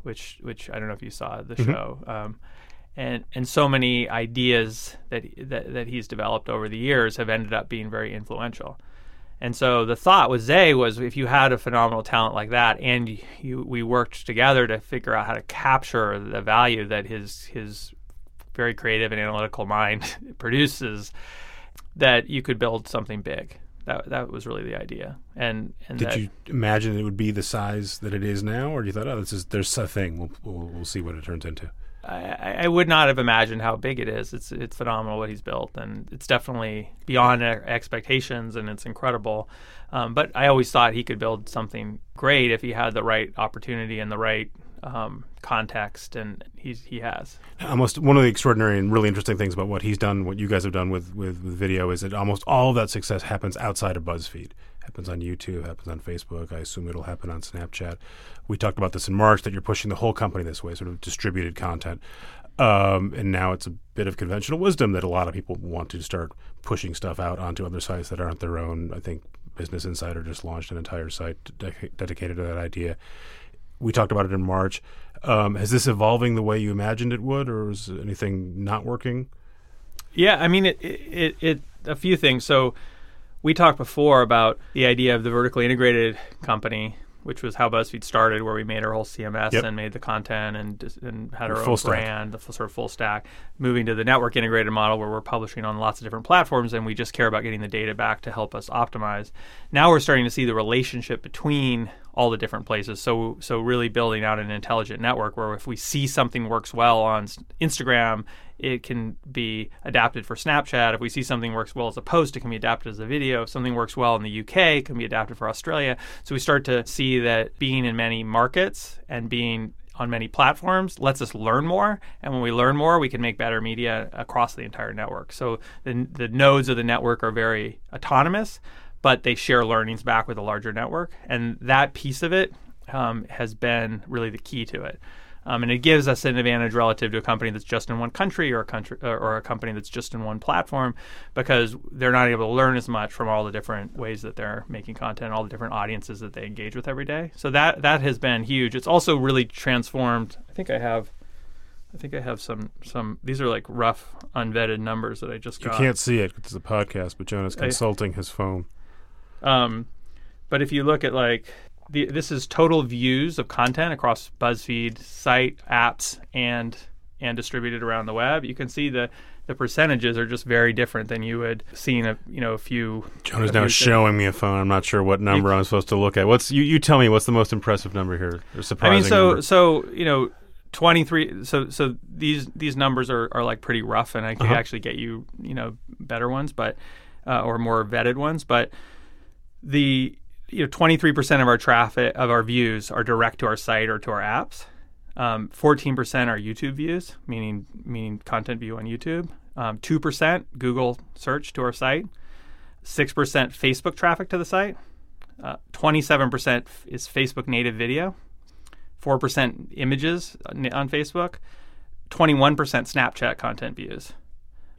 which which I don't know if you saw the mm-hmm. show. Um, and and so many ideas that, that that he's developed over the years have ended up being very influential. And so the thought with Ze was if you had a phenomenal talent like that, and you, we worked together to figure out how to capture the value that his his very creative and analytical mind produces, that you could build something big. That that was really the idea. And, and did that, you imagine it would be the size that it is now, or do you thought, oh, this is there's a thing. We'll, we'll we'll see what it turns into. I, I, would not have imagined how big it is. It's it's phenomenal what he's built, and it's definitely beyond expectations, and it's incredible. Um, but I always thought he could build something great if he had the right opportunity and the right um, context, and he's he has. Almost one of the extraordinary and really interesting things about what he's done, what you guys have done with, with, with video, is that almost all of that success happens outside of BuzzFeed happens on YouTube, happens on Facebook. I assume it'll happen on Snapchat. We talked about this in March that you're pushing the whole company this way, sort of distributed content. Um, and now it's a bit of conventional wisdom that a lot of people want to start pushing stuff out onto other sites that aren't their own. I think Business Insider just launched an entire site de- dedicated to that idea. We talked about it in March. Um, is this evolving the way you imagined it would, or is anything not working? Yeah, I mean, it, it, it a few things. So we talked before about the idea of the vertically integrated company, which was how BuzzFeed started, where we made our whole CMS yep. and made the content and, and had our full own stack. brand, the full, sort of full stack. Moving to the network integrated model, where we're publishing on lots of different platforms, and we just care about getting the data back to help us optimize. Now we're starting to see the relationship between all the different places. So so really building out an intelligent network where if we see something works well on Instagram, it can be adapted for Snapchat. If we see something works well as a post, it can be adapted as a video. If something works well in the UK, it can be adapted for Australia. So we start to see that being in many markets and being on many platforms lets us learn more. And when we learn more, we can make better media across the entire network. So the, the nodes of the network are very autonomous, but they share learnings back with a larger network. And that piece of it um, has been really the key to it. Um, and it gives us an advantage relative to a company that's just in one country or a country or a company that's just in one platform because they're not able to learn as much from all the different ways that they're making content, all the different audiences that they engage with every day. So that that has been huge. It's also really transformed. I think I have. I think I have some some. These are like rough, unvetted numbers that I just You can't see it 'cause it's a podcast, but Jonah's I- consulting his phone. Um, but if you look at like the, this is total views of content across BuzzFeed site, apps, and and distributed around the web. You can see the the percentages are just very different than you would seen a you know a few. Jonah's a now showing me a phone. I'm not sure what number I'm supposed to look at. What's you? You tell me. What's the most impressive number here? Or surprising I mean, so number? so you know. 23 so so these these numbers are, are like pretty rough and I could Uh-huh. actually get you you know better ones but uh, or more vetted ones but the you know 23% of our traffic of our views are direct to our site or to our apps. Um, 14% are YouTube views, meaning meaning content view on YouTube. Um, 2% Google search to our site. 6% Facebook traffic to the site. Uh, 27% is Facebook native video. 4% images on on Facebook. 21% Snapchat content views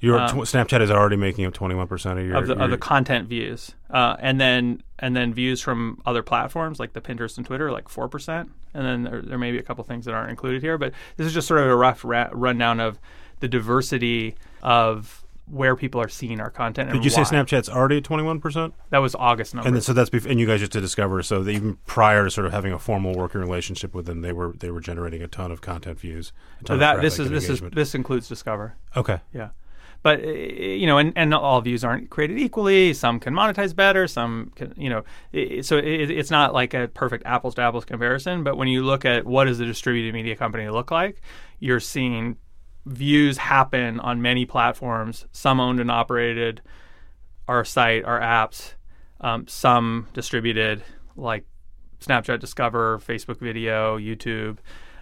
your um, tw- Snapchat is already making up 21 percent of your of the your- of the content views, uh, and then and then views from other platforms like the Pinterest and Twitter, like four percent, and then there, there may be a couple things that aren't included here, but this is just sort of a rough ra- rundown of the diversity of where people are seeing our content. And Did you say. Snapchat's already at 21 percent? That was August numbers. And then, so that's bef- and you guys just to Discover. So even prior to sort of having a formal working relationship with them, they were they were generating a ton of content views. ton so that this is this is this includes Discover. okay. Yeah. But uh, you know, and, and not all views aren't created equally. Some can monetize better. Some can, you know, i so it, it's not like a perfect apples to apples comparison. But when you look at what does a distributed media company look like, you're seeing views happen on many platforms. Some owned and operated, our site, our apps. Um, some distributed, like Snapchat Discover, Facebook Video, YouTube.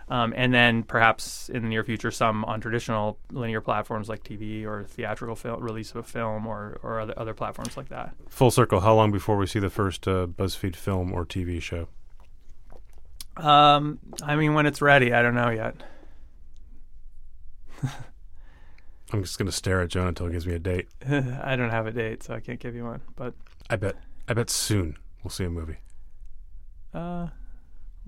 Um, and then perhaps in the near future, some on traditional linear platforms like TV or theatrical film, release of a film or, or other, other platforms like that. Full circle. How long before we see the first uh, BuzzFeed film or TV show? Um, I mean, when it's ready, I don't know yet. I'm just going to stare at Jonah until he gives me a date. I don't have a date, so I can't give you one. But I bet. I bet soon we'll see a movie. uh,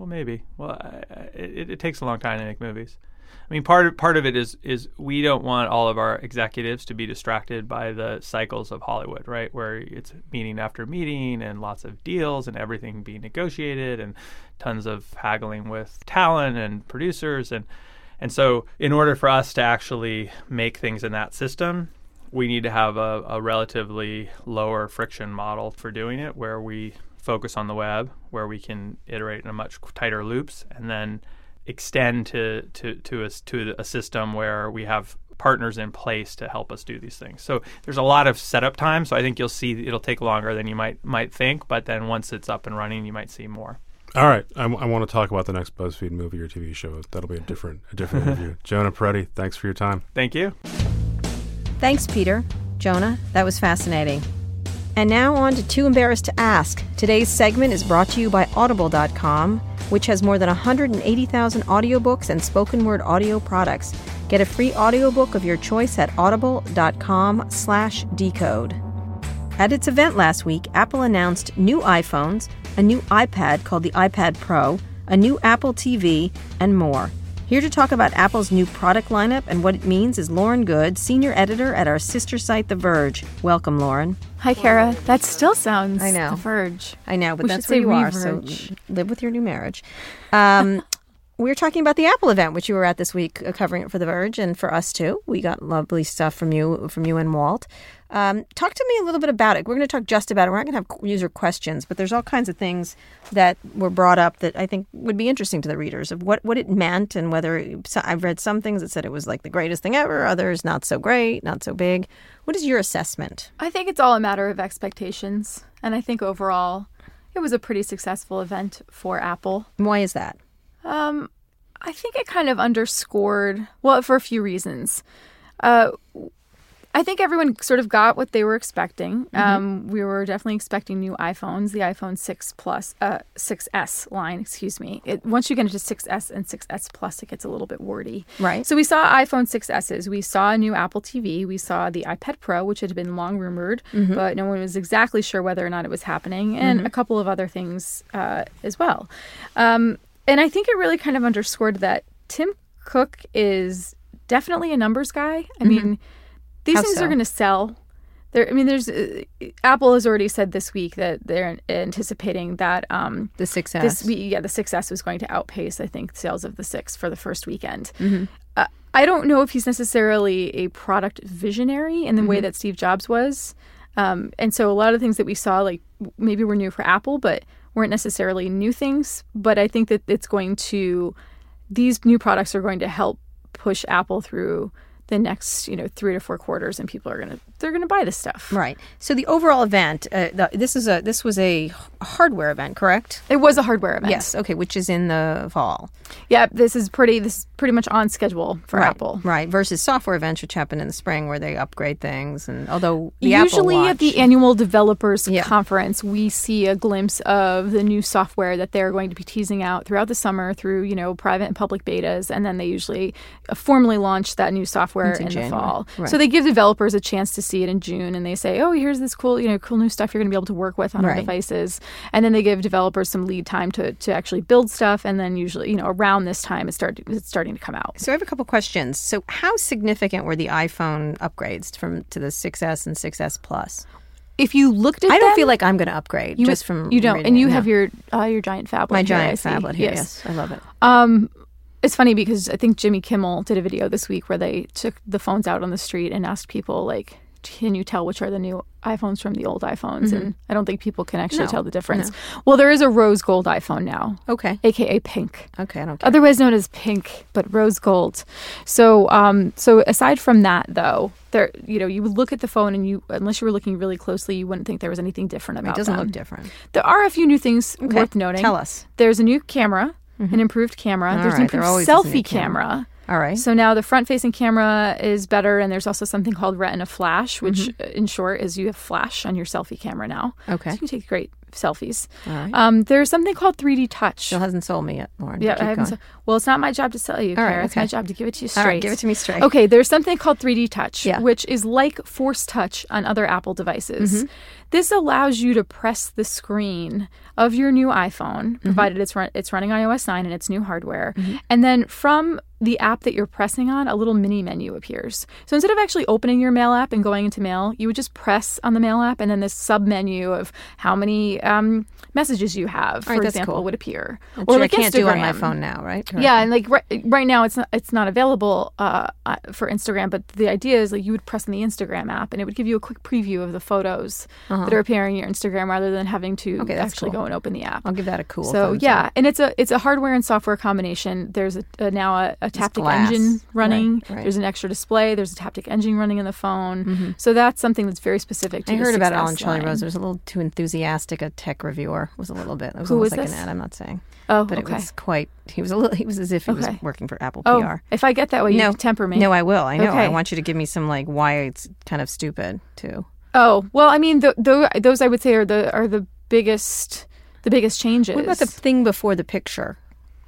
well, maybe. Well, I, it, it takes a long time to make movies. I mean, part of, part of it is is we don't want all of our executives to be distracted by the cycles of Hollywood, right? Where it's meeting after meeting and lots of deals and everything being negotiated and tons of haggling with talent and producers and and so in order for us to actually make things in that system, we need to have a, a relatively lower friction model for doing it, where we focus on the web, where we can iterate in a much tighter loops, and then extend to to to a, to a system where we have partners in place to help us do these things. So there's a lot of setup time. So I think you'll see it'll take longer than you might might think, but then once it's up and running, you might see more. All right, I, want to talk about the next BuzzFeed movie or TV show. That'll be a different a different interview. Jonah Peretti, thanks for your time. Thank you. Thanks, Peter. Jonah, that was fascinating. And now on to Too Embarrassed to Ask. Today's segment is brought to you by Audible.com, which has more than 180,000 audiobooks and spoken word audio products. Get a free audiobook of your choice at audible.com slash decode. At its event last week, Apple announced new iPhones, a new iPad called the iPad Pro, a new Apple TV, and more. Here to talk about Apple's new product lineup and what it means is Lauren Goode, senior editor at our sister site, The Verge. Welcome, Lauren. Hi, Kara. That still sounds I know. The Verge. I know, but We that's where you are. So Reverge. live with your new marriage. Um, were talking about the Apple event, which you were at this week, uh, covering it for The Verge and for us too. We got lovely stuff from you, from you and Walt. Um, talk to me a little bit about it. We're going to talk just about it. We're not going to have user questions, but there's all kinds of things that were brought up that I think would be interesting to the readers of what, what it meant and whether so I've read some things that said it was like the greatest thing ever, others not so great, not so big. What is your assessment? I think it's all a matter of expectations. And I think overall, it was a pretty successful event for Apple. Why is that? Um, I think it kind of underscored, well, for a few reasons. Uh, I think everyone sort of got what they were expecting. Mm-hmm. Um, we were definitely expecting new iPhones, the iPhone 6 Plus, uh, 6S line, excuse me. It, once you get into 6S and 6S Plus, it gets a little bit wordy. Right. So we saw iPhone 6Ss. We saw a new Apple TV. We saw the iPad Pro, which had been long rumored, Mm-hmm. but no one was exactly sure whether or not it was happening, and a couple of other things uh, as well. Um, and I think it really kind of underscored that Tim Cook is definitely a numbers guy. I mean, these How things so? are going to sell. There, I mean, there's uh, Apple has already said this week that they're anticipating that um, The success. this we, yeah the 6S was going to outpace I think sales of the 6 for the first weekend. Mm-hmm. Uh, I don't know if he's necessarily a product visionary in the Mm-hmm. way that Steve Jobs was. Um, and so a lot of things that we saw like maybe were new for Apple but weren't necessarily new things, but I think that it's going to these new products are going to help push Apple through the next, you know, 3 to 4 quarters and people are going to they're to buy this stuff. Right. So the overall event, uh, the, this is a this was a hardware event, correct? It was a hardware event. Yes. Okay, which is in the fall. Yeah, this is pretty this is pretty much on schedule for right. Apple. Right. Versus software events, which happen in the spring, where they upgrade things. And although the Apple Usually at the annual developers Yeah. conference, we see a glimpse of the new software that they're going to be teasing out throughout the summer through, you know, private and public betas. And then they usually formally launch that new software In January. the fall. Right. So they give developers a chance to see it in June and they say, oh, here's this cool, you know, cool new stuff you're going to be able to work with on our devices. And then they give developers some lead time to, to actually build stuff. And then usually, you know, around this time, it's, start, it's starting to come out. So I have a couple questions. So how significant were the iPhone upgrades from to the 6S and 6S Plus? If you looked at I don't them, feel like I'm going to upgrade you just from you don't, reading and you it, have your uh, your giant phablet. my here, giant phablet here. Yes. I love it. Um, it's funny because I think Jimmy Kimmel did a video this week where they took the phones out on the street and asked people like, "Can you tell which are the new iPhones from the old iPhones?" And I don't think people can actually Mm-hmm. No, tell the difference. Well, there is a rose gold iPhone now, Okay. aka pink Okay. I don't care. otherwise known as pink, but rose gold. So, um, so aside from that, though, there, you know, you would look at the phone and you, unless you were looking really closely, you wouldn't think there was anything different about it doesn't them. look different. There are a few new things worth noting. Tell us. There's a new camera, an improved camera. All there's an improved a selfie camera. camera. All right. So now the front-facing camera is better, and there's also something called Retina Flash, which, Mm-hmm. uh, in short, is you have flash on your selfie camera now. Okay. So you can take great selfies. All right. Um, there's something called 3D Touch. Still hasn't sold me yet, Lauren. Yeah, I haven't. Well, it's not my job to sell you, All right, Kara. It's my job to give it to you straight. right, give it to me straight. Okay, there's something called 3D Touch, Yeah. which is like Force Touch on other Apple devices. Mm-hmm. This allows you to press the screen of your new iPhone, Mm-hmm. provided it's run, it's running iOS 9 and it's new hardware, and then from the app that you're pressing on, a little mini menu appears. So instead of actually opening your mail app and going into mail, you would just press on the mail app, and then this sub menu of how many um, messages you have, for right, example, cool. would appear. Which or I can't do on my phone now, right? Yeah, and like right, right now it's not it's not available uh, uh, for Instagram, but the idea is like you would press on the Instagram app and it would give you a quick preview of the photos that are appearing in your Instagram rather than having to Uh-huh. Okay, actually cool. go and open the app. I'll give that a cool. so yeah, up. and it's a it's a hardware and software combination. There's a, a now a, a taptic engine running. Right. There's an extra display. There's a taptic engine running in the phone. So that's something that's very specific to Mm-hmm. I heard about 6S Alan Charlie Rose. It was a little too enthusiastic. A tech reviewer was a little bit. It was Who almost was like this? an ad. I'm not saying, Oh, but okay. it was quite. He was a little. He was as if he was working for Apple oh, PR. if I get that way, you no, temper me. No, I will. I know. I want you to give me some like why it's kind of stupid too. Oh well, I mean, th th those I would say are the are the biggest the biggest changes. What about the thing before the picture?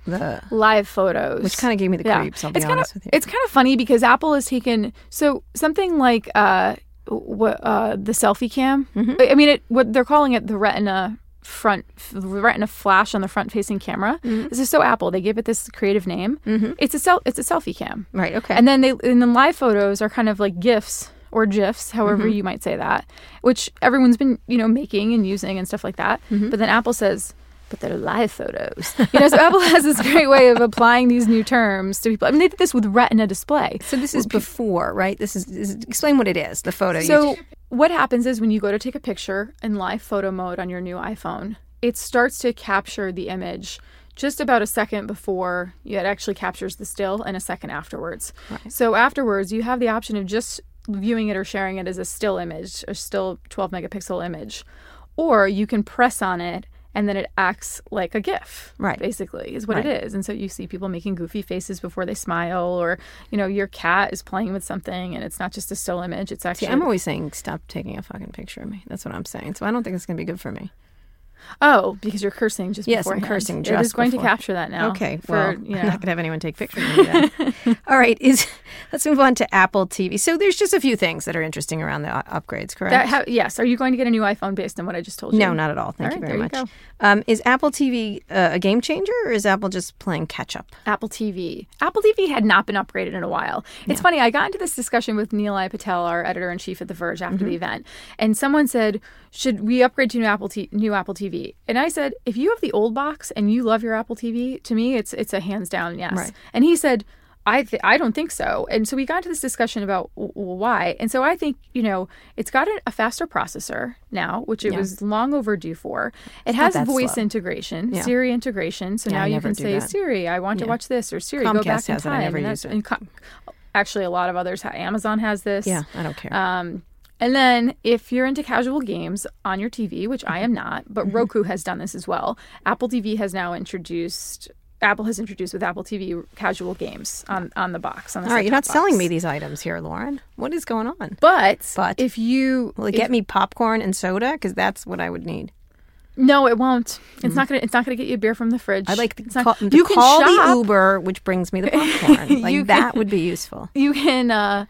The live photos, which kind of gave me the Yeah. creeps. I'll be it's kind honest of with you. it's kind of funny because Apple has taken so something like uh what uh the selfie cam. Mm-hmm. I mean, it what they're calling it the Retina front Retina flash on the front facing camera. Mm-hmm. This is so Apple. They give it this creative name. It's a sel- it's a selfie cam. right. Okay. And then they and then live photos are kind of like gifs or gifs, however Mm-hmm. you might say that, which everyone's been you know making and using and stuff like that. Mm-hmm. But then Apple says, but they're live photos. You know, so Apple has this great way of applying these new terms to people. I mean, they did this with Retina display. So this is before, right? This is, is explain what it is. The photo. So what happens is when you go to take a picture in live photo mode on your new iPhone, it starts to capture the image just about a second before it actually captures the still and a second afterwards. So afterwards, you have the option of just viewing it or sharing it as a still image, a still 12 megapixel image, or you can press on it and then it acts like a GIF. Right. Basically, is what Right. it is. And so you see people making goofy faces before they smile, or you know, your cat is playing with something, and it's not just a still image; it's actually See, I'm always saying stop taking a fucking picture of me. That's what I'm saying. So I don't think it's going to be good for me. Oh, because you're cursing just Yes, I'm cursing It just is going before. to capture that now. Okay, for, well, you I'm not going to have anyone take pictures of me then. All right, is let's move on to Apple TV. So there's just a few things that are interesting around the upgrades, correct? That ha- yes. Are you going to get a new iPhone based on what I just told you? no, not at all. Thank All you very there you much. Um, is Apple TV uh, a game changer, or is Apple just playing catch up? Apple TV. Apple TV had not been upgraded in a while. It's funny. I got into this discussion with Nilay Patel, our editor in chief at The Verge, after Mm-hmm. the event, and someone said, "Should we upgrade to new Apple T- new Apple TV?" And I said, "If you have the old box and you love your Apple TV, to me, it's it's a hands down yes." Right. And he said. I th- I don't think so, and so we got into this discussion about w- why. And so I think you know it's got a, a faster processor now, which it was long overdue for. It has voice slow. integration, Yeah. Siri integration, so Yeah, now I you can say that. Siri, I want to watch this, or Siri, go back in has it. I time. never and and actually, a lot of others, ha- Amazon has this. Yeah, I don't care. Um, and then if you're into casual games on your TV, which I am not, but Mm-hmm. Roku has done this as well. Apple TV has now introduced. Apple has introduced with Apple TV casual games on, on the box. On the all right, you're not set-top selling me these items here, Lauren. What is going on? But, But- if you Will it if- get me popcorn and soda? Because that's what I would need. no, it won't. It's not gonna. It's not gonna get you a beer from the fridge. Mm-hmm. I like the, It's not- call, you can call the. Uber, which brings me the popcorn. Like that can- would be useful. you can uh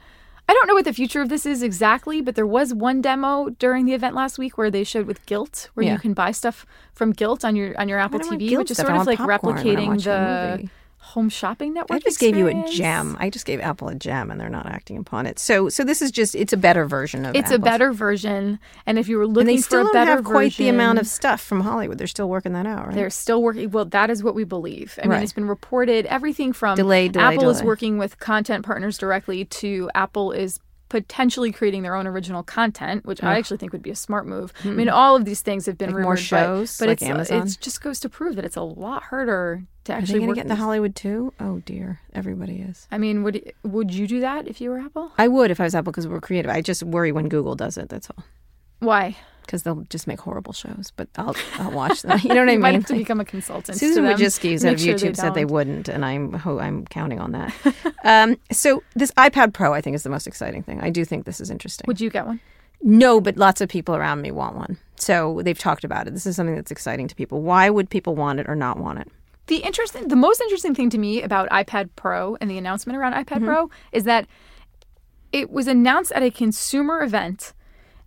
I don't know what the future of this is exactly, but there was one demo during the event last week where they showed with Gilt, where Yeah. you can buy stuff from Gilt on your on your Apple TV, which is sort of like popcorn replicating the. Home shopping network. I just gave you a gem. I just gave Apple a gem, and they're not acting upon it. So, so this is just it's a better version of. It's a better version, and if you were and looking they still for a don't better have quite the amount of stuff from Hollywood. They're still working that out, right? They're still working. Well, that is what we believe. I mean, it's been reported everything from Delay, delay, Apple is working with content partners directly to Apple is potentially creating their own original content, which I actually think would be a smart move. I mean, all of these things have been Hmm. Like more rumored, but- shows, but, like it's Amazon? it just goes to prove that it's a lot harder to actually get into these- Hollywood too? Oh dear, everybody is. I mean, would would you do that if you were Apple? I would if I was Apple because we're creative. I just worry when Google does it. That's all. Why? Because they'll just make horrible shows, but I'll I'll watch them. You know what I You might mean? have to become a consultant. Susan. Wojcicki said of sure YouTube said they wouldn't, and I'm ho- I'm counting on that. um, so this iPad Pro, I think, is the most exciting thing. I do think this is interesting. Would you get one? No, but lots of people around me want one. So they've talked about it. This is something that's exciting to people. Why would people want it or not want it? The interesting, the most interesting thing to me about iPad Pro and the announcement around iPad Mm-hmm. Pro is that it was announced at a consumer event,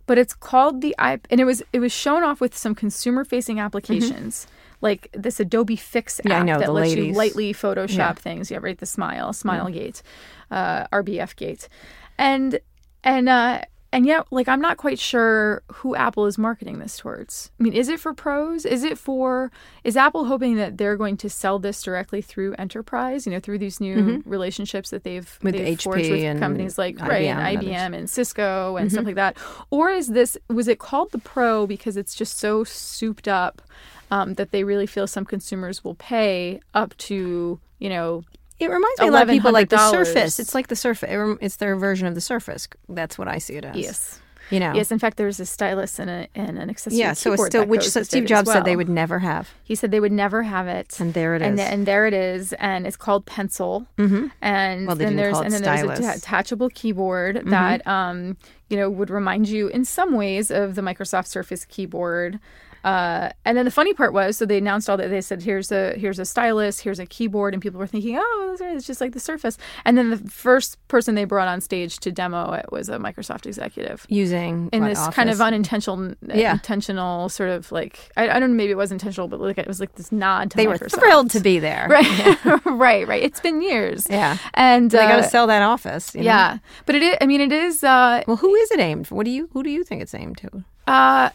but it's called the iP, and it was it was shown off with some consumer facing applications. Like this Adobe Fix app Mm-hmm. Yeah, know, that lets you lightly Photoshop Yeah. things. Yeah, right. The Smile, Smile Gate, uh, RBF Gate, and and uh, and yet, like, I'm not quite sure who Apple is marketing this towards. I mean, is it for pros? Is it for? Is Apple hoping that they're going to sell this directly through enterprise? You know, through these new relationships that they've Mm-hmm. With they've HP forged with and companies like right IBM and and IBM others. and Cisco and Mm-hmm. stuff like that, or is this was it called the Pro because it's just so souped up um, that they really feel some consumers will pay up to you know It reminds me a lot of people like the Surface. It's like the Surface. It rem- It's their version of the Surface. That's what I see it as. yes. You know. Yes, in fact, there's a stylus and, a, and an accessory. Yeah. So it's still which with Steve Jobs said they would never have. He said they would never have it. And there it is. and, and there it is, and it's called Pencil. Mm-hmm. And Well, then there's and then there's a. Mm-hmm. detachable keyboard that um you know would remind you in some ways of the Microsoft Surface keyboard. Uh, and then the funny part was, so they announced all that. They said, "Here's a here's a stylus, here's a keyboard," and people were thinking, "Oh, it's just like the Surface." And then the first person they brought on stage to demo it was a Microsoft executive Using in this kind of unintentional, Yeah. intentional sort of like I, I don't know, maybe it was intentional, but like it was like this nod to They were thrilled to be there. right, right, right. It's been years, Yeah. and They got uh, to sell that office. you know? yeah, but it is. I mean, it is. Uh, Well, who is it aimed for? What do you who do you think it's aimed to? uh,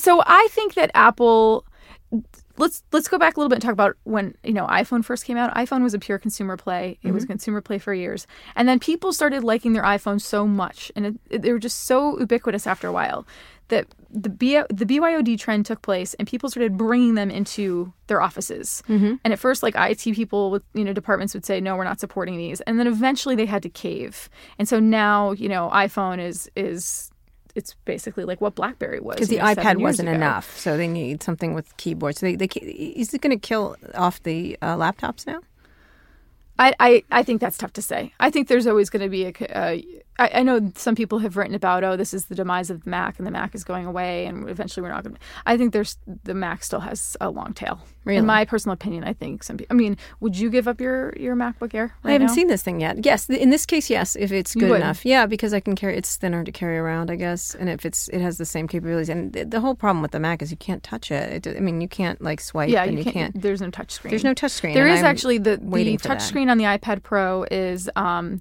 so I think that Apple, let's let's go back a little bit and talk about when you know iPhone first came out. iPhone was a pure consumer play. It was mm-hmm. consumer play for years, and then people started liking their iPhone so much, and it, it, they were just so ubiquitous after a while that the B, the BYOD trend took place, and people started bringing them into their offices. Mm-hmm. And at first, like IT people with you know departments would say, "No, we're not supporting these," and then eventually they had to cave. And so now you know iPhone is is it's basically like what BlackBerry was because the know, iPad wasn't ago. enough, so they need something with keyboards. So they, they is it going to kill off the uh, laptops now? I, I, I think that's tough to say. I think there's always going to be a. Uh, I, I know some people have written about, oh, this is the demise of the Mac, and the Mac is going away, and eventually we're not going. to... I think there's the Mac still has a long tail. Really? In my personal opinion, I think some. people I mean, would you give up your your MacBook Air? Right I haven't now? seen this thing yet. Yes, in this case, yes, if it's good enough. Yeah, because I can carry it's thinner to carry around, I guess, and if it's it has the same capabilities. And the, the whole problem with the Mac is you can't touch it. it I mean, you can't like swipe. Yeah, and you can't, There's no touch screen. There's no touch screen. There is I'm actually the the touch that. screen on the iPad Pro is um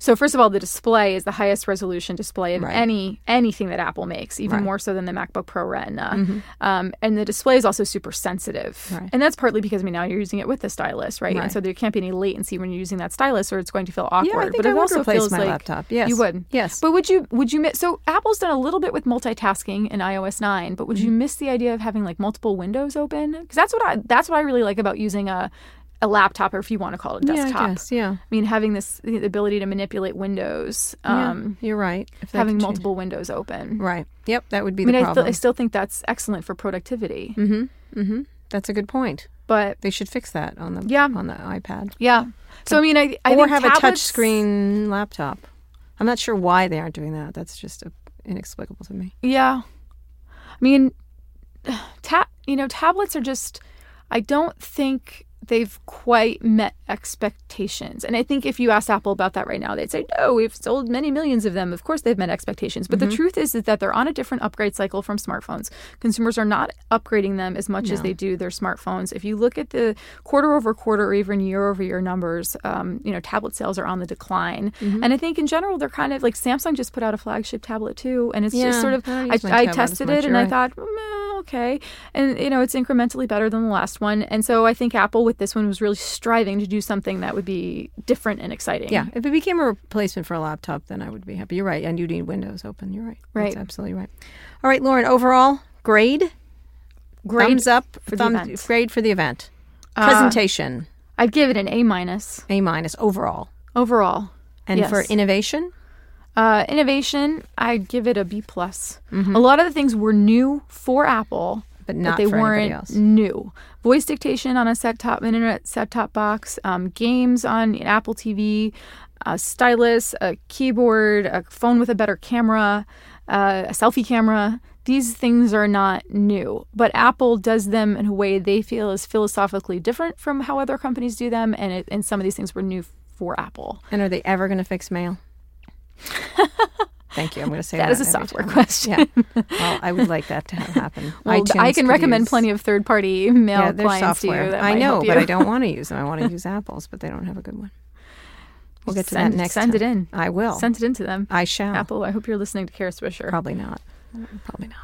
so first of all the display is the highest resolution display of Right. any anything that Apple makes even Right. Mm-hmm. more so than the MacBook Pro Retina um, and the display is also super sensitive Right. and that's partly because I mean now you're using it with the stylus right, and so there can't be any latency when you're using that stylus or it's going to feel awkward Yeah, I think but I it would also replace feels my like laptop. Yes. you would Yes. but would you would you miss so Apple's done a little bit with multitasking in iOS 9 but would Mm-hmm. you miss the idea of having like multiple windows open because that's what I that's what I really like about using a a laptop or if you want to call it a Yeah, desktop I guess. Yeah. I mean, having this the ability to manipulate windows, um, yeah, you're right. Having could change- multiple windows open. Right. Yep. That would be I mean, the I, th- I still think that's excellent for productivity. Mm-hmm. Mm-hmm. That's a good point. But They should fix that on the Yeah. on the iPad. yeah, so I mean, I, I or have a touch screen laptop. I'm not sure why they aren't doing that. That's just uh inexplicable to me. Yeah, I mean, ta- you know, tablets are just. I don't think they've quite met expectations. And I think if you asked Apple about that right now, they'd say, no, we've sold many millions of them. Of course, they've met expectations. But Mm-hmm. the truth is, is that they're on a different upgrade cycle from smartphones. Consumers are not upgrading them as much as they do their smartphones. If you look at the quarter over quarter or even year over year numbers, um, you know, tablet sales are on the decline. Mm-hmm. And I think in general, they're kind of like Samsung just put out a flagship tablet too. And it's Yeah, just sort of, I I, I tested much, it and you're I thought, okay. And, you know, it's incrementally better than the last one. And so I think Apple with this one was really striving to do something that would be different and exciting. Yeah, if it became a replacement for a laptop, then I would be happy. You're right, and you need Windows open. You're right. Right. That's absolutely right. All right, Lauren. Overall grade, Great thumbs up, for the event. grade for the event. Uh, Presentation, I'd give it an A minus A minus overall, overall. and for innovation, Uh, innovation, I'd give it a B plus. Mm-hmm. A lot of the things were new for Apple, but not they for weren't new. Voice dictation on a set top internet set top box, um, games on Apple TV, a stylus, a keyboard, a phone with a better camera, uh, a selfie camera. These things are not new, but Apple does them in a way they feel is philosophically different from how other companies do them, and it, and some of these things were new for Apple. And are they ever going to fix mail? Thank you. I'm going to say that. That is a software time. question. Yeah. Well, I would like that to happen. Well, I can recommend use- plenty of third-party mail Yeah, there's clients to software. you. That I know, but. I don't want to use them. I want to use Apple's, but they don't have a good one. We'll get to send, that next. Send it in. I will. Send it in to them. I shall. Apple, I hope you're listening to Kara Swisher. Probably not. Probably not.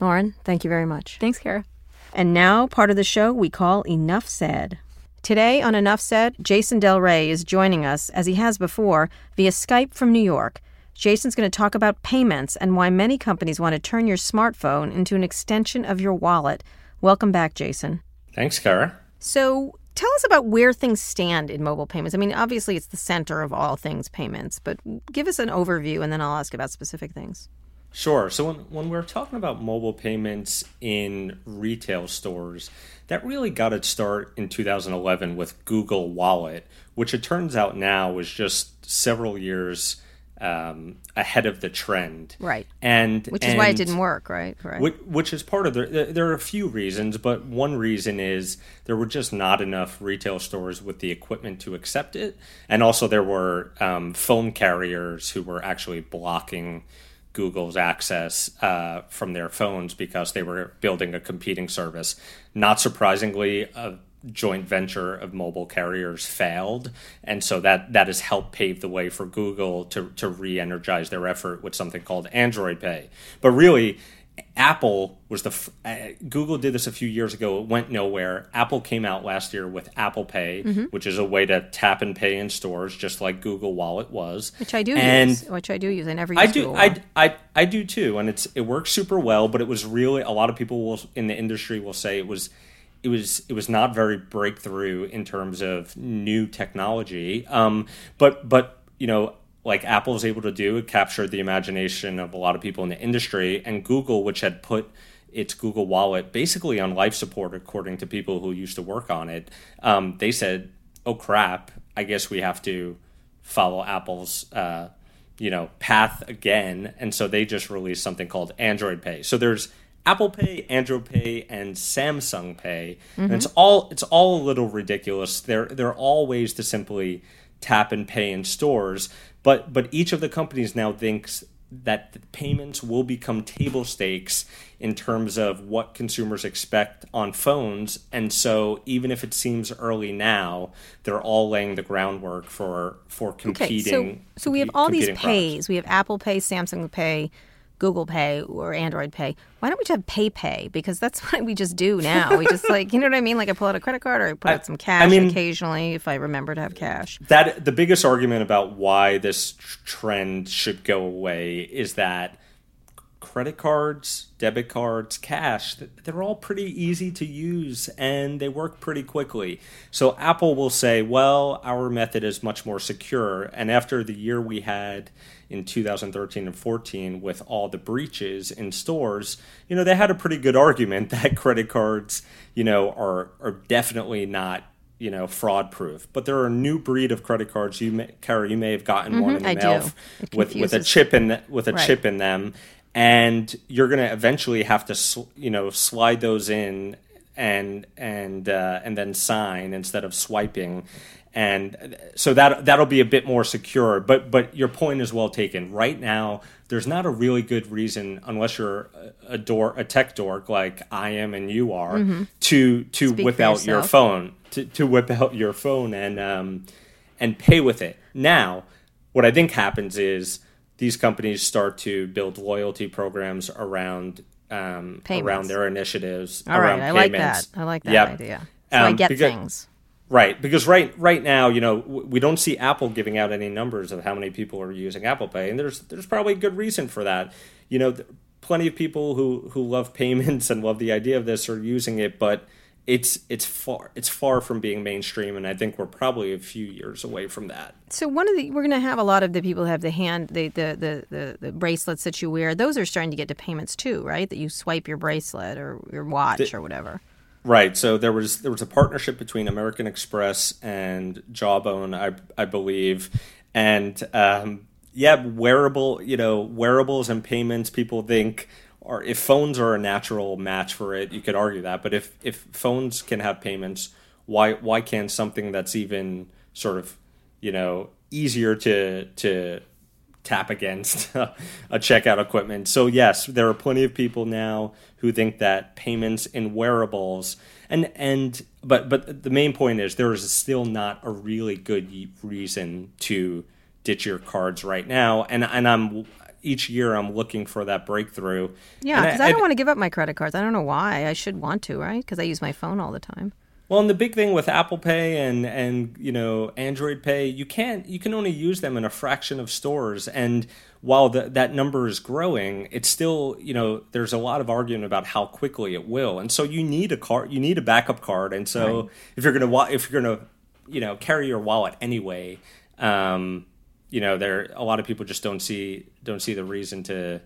Lauren, thank you very much. Thanks, Kara. And now, part of the show we call Enough Said. Today on Enough Said, Jason Del Rey is joining us, as he has before, via Skype from New York. Jason's going to talk about payments and why many companies want to turn your smartphone into an extension of your wallet. Welcome back, Jason. Thanks, Kara. So, tell us about where things stand in mobile payments. I mean, obviously, it's the center of all things payments, but give us an overview and then I'll ask about specific things. Sure. So when, when we're talking about mobile payments in retail stores, that really got its start in 2011 with Google Wallet, which it turns out now is just several years um, ahead of the trend. Right. And Which is why it didn't work, right? Right. Which, which is part of the. there- There are a few reasons, but one reason is there were just not enough retail stores with the equipment to accept it, and also there were um, phone carriers who were actually blocking Google's access uh, from their phones because they were building a competing service. Not surprisingly, a joint venture of mobile carriers failed, and so that that has helped pave the way for Google to to re-energize their effort with something called Android Pay. But really, Apple was the f- uh, Google did this a few years ago. It went nowhere. Apple came out last year with Apple Pay, Mm-hmm. which is a way to tap and pay in stores, just like Google Wallet was. Which I do and use. Which I do use. I never use I do, I, I, I do too, and it's it works super well. But it was really a lot of people will in the industry will say it was it was it was not very breakthrough in terms of new technology. Um, but but you know like Apple was able to do, it captured the imagination of a lot of people in the industry, and Google, which had put its Google Wallet basically on life support, according to people who used to work on it. Um, they said, "Oh crap! I guess we have to follow Apple's." Uh, you know path again and so they just released something called android pay so there's apple pay android pay and samsung pay and mm-hmm. it's all it's all a little ridiculous they're they're all ways to simply tap and pay in stores but but each of the companies now thinks that the payments will become table stakes in terms of what consumers expect on phones and so even if it seems early now they're all laying the groundwork for for competing. Okay, so so we have all these competing products. pays. We have Apple Pay, Samsung Pay, Google Pay, or Android Pay. Why don't we just have Pay Pay? Because that's what we just do now. We just like you know what I mean. Like I pull out a credit card or I put out some cash mean- occasionally if I remember to have cash. that the biggest argument about why this trend should go away is that credit cards, debit cards, cash, they're all pretty easy to use and they work pretty quickly. So Apple will say, well, our method is much more secure. And after the year we had in 2013 and 14 with all the breaches in stores, you know, they had a pretty good argument that credit cards, you know, are are definitely not you know, fraud proof. But there are a new breed of credit cards. You, may, you may have gotten one in the I mail with with a chip in the, with a Right. chip in them, and you're going to eventually have to sl- you know slide those in and and uh, and then sign instead of swiping. And so that that'll be a bit more secure, but but your point is well taken. Right now, there's not a really good reason, unless you're a, door a tech dork like I am and you are, to to Mm-hmm. Speak whip out your phone to, to whip out your phone and um, and pay with it. Now, what I think happens is these companies start to build loyalty programs around um, around their initiatives. All right, I like that. I like that Yep. idea. So I Um, get because- things. Right, because right right now, you know, we don't see Apple giving out any numbers of how many people are using Apple Pay, and there's there's probably a good reason for that. You know, plenty of people who who love payments and love the idea of this are using it, but it's it's far it's far from being mainstream, and I think we're probably a few years away from that. So one of the we're going to have a lot of the people who have the hand the, the the the the bracelets that you wear. Those are starting to get to payments too, right? That you swipe your bracelet or your watch or whatever. Right. So there was there was a partnership between American Express and Jawbone, I I believe, and um, yeah, wearable you know wearables and payments. People think or if phones are a natural match for it, you could argue that. But if if phones can have payments, why why can't something that's even sort of you know easier to to tap against a checkout equipment. So yes, there are plenty of people now who think that payments in wearables and and but but the main point is there is still not a really good reason to ditch your cards right now and and I'm each year I'm looking for that breakthrough. Yeah, because I, don't want to give up my credit cards. I don't know why. I should want to, right? Because I use my phone all the time. Well, and the big thing with Apple Pay and and you know Android Pay, you can't you can only use them in a fraction of stores. And while the, that number is growing, it's still you know there's a lot of argument about how quickly it will. And so you need a card, you need a backup card. And so if you're gonna if you're gonna you know carry your wallet anyway, um, you know there a lot of people just don't see don't see the reason to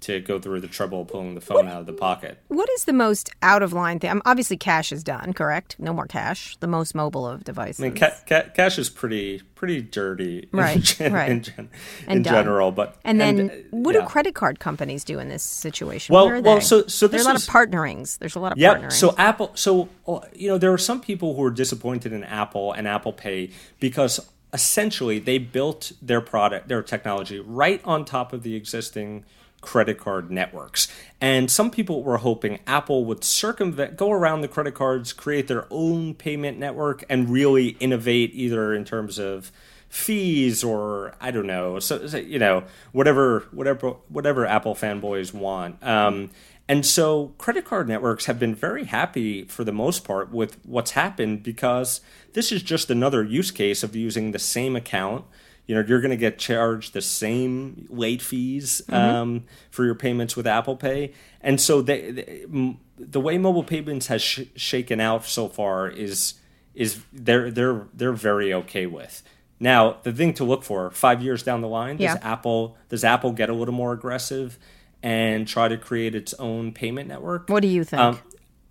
to go through the trouble of pulling the phone out of the pocket. What is the most out of line thing? Um, obviously, cash is done. Correct. No more cash. The most mobile of devices. I mean, ca- ca- cash is pretty pretty dirty, in Right, gen- right. in, gen- And in general. But And then, uh, what yeah. do credit card companies do in this situation? Well- well, so- so there's a lot was- of partnerings. There's a lot of Yep. partnerings. So Apple. So uh, you know, there are some people who are disappointed in Apple and Apple Pay because essentially they built their product, their technology, right on top of the existing credit card networks. And some people were hoping Apple would circumvent, go around the credit cards, create their own payment network, and really innovate either in terms of fees or I don't know, so, so you know whatever whatever whatever Apple fanboys want. Um, and so credit card networks have been very happy for the most part with what's happened because this is just another use case of using the same account. You know, you're going to get charged the same late fees mm-hmm. um, for your payments with Apple Pay, and so they, they, the way mobile payments has sh- shaken out so far is is they're they're they're very okay with. Now, the thing to look for five years down the line, does. Apple does Apple get a little more aggressive and try to create its own payment network? What do you think? Um,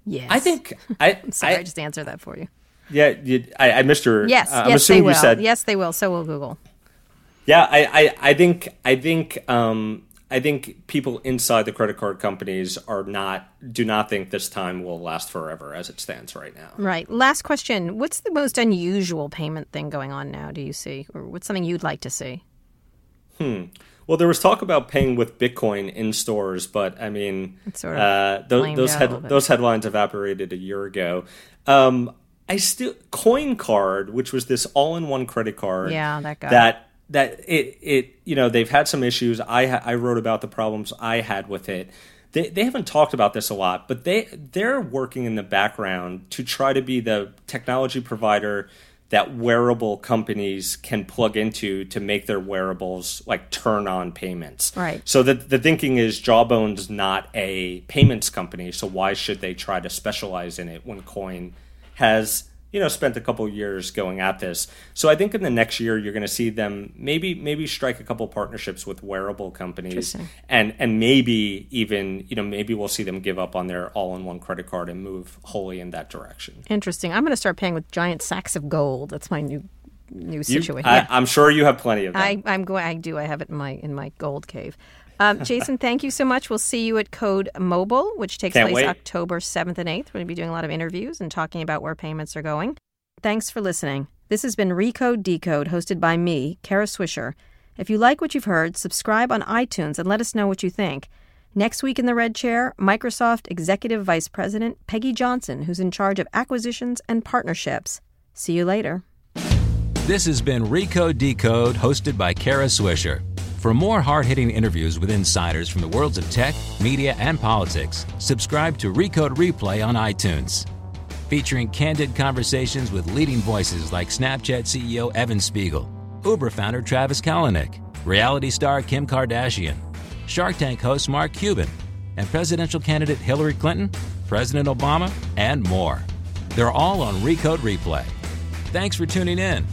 yes, I think I. sorry, I, I, just answered that for you. Yeah, you, I, I, missed your. Yes, uh, yes, they will. yes, they will. So will Google. Yeah, I, I, I think I think um, I think people inside the credit card companies are not do not think this time will last forever as it stands right now. Right. Last question. What's the most unusual payment thing going on now, do you see? Or what's something you'd like to see? Hmm. Well, there was talk about paying with Bitcoin in stores, but I mean, sort of uh, those those, head, those headlines evaporated a year ago. Um, I still Coin Card, which was this all-in-one credit card, yeah, that guy. that that it it you know they've had some issues. I I wrote about the problems I had with it. They they haven't talked about this a lot, but they they're working in the background to try to be the technology provider that wearable companies can plug into to make their wearables like turn on payments. Right. So the the thinking is Jawbone's not a payments company, so why should they try to specialize in it when Coin has you know spent a couple years going at this. So I think in the next year you're going to see them maybe maybe strike a couple partnerships with wearable companies and and maybe even you know maybe we'll see them give up on their all-in-one credit card and move wholly in that direction. Interesting. I'm going to start paying with giant sacks of gold. That's my new new situation. You, I, am sure you have plenty of them. I, I'm going. I do. I have it in my in my gold cave. Um, Jason, thank you so much. We'll see you at Code Mobile, which takes Can't place wait. October 7th and 8th. We're going to be doing a lot of interviews and talking about where payments are going. Thanks for listening. This has been Recode Decode, hosted by me, Kara Swisher. If you like what you've heard, subscribe on iTunes and let us know what you think. Next week in the Red Chair, Microsoft Executive Vice President Peggy Johnson, who's in charge of acquisitions and partnerships. See you later. This has been Recode Decode, hosted by Kara Swisher. For more hard hitting interviews with insiders from the worlds of tech, media, and politics, subscribe to Recode Replay on iTunes. Featuring candid conversations with leading voices like Snapchat CEO Evan Spiegel, Uber founder Travis Kalanick, reality star Kim Kardashian, Shark Tank host Mark Cuban, and presidential candidate Hillary Clinton, President Obama, and more. They're all on Recode Replay. Thanks for tuning in.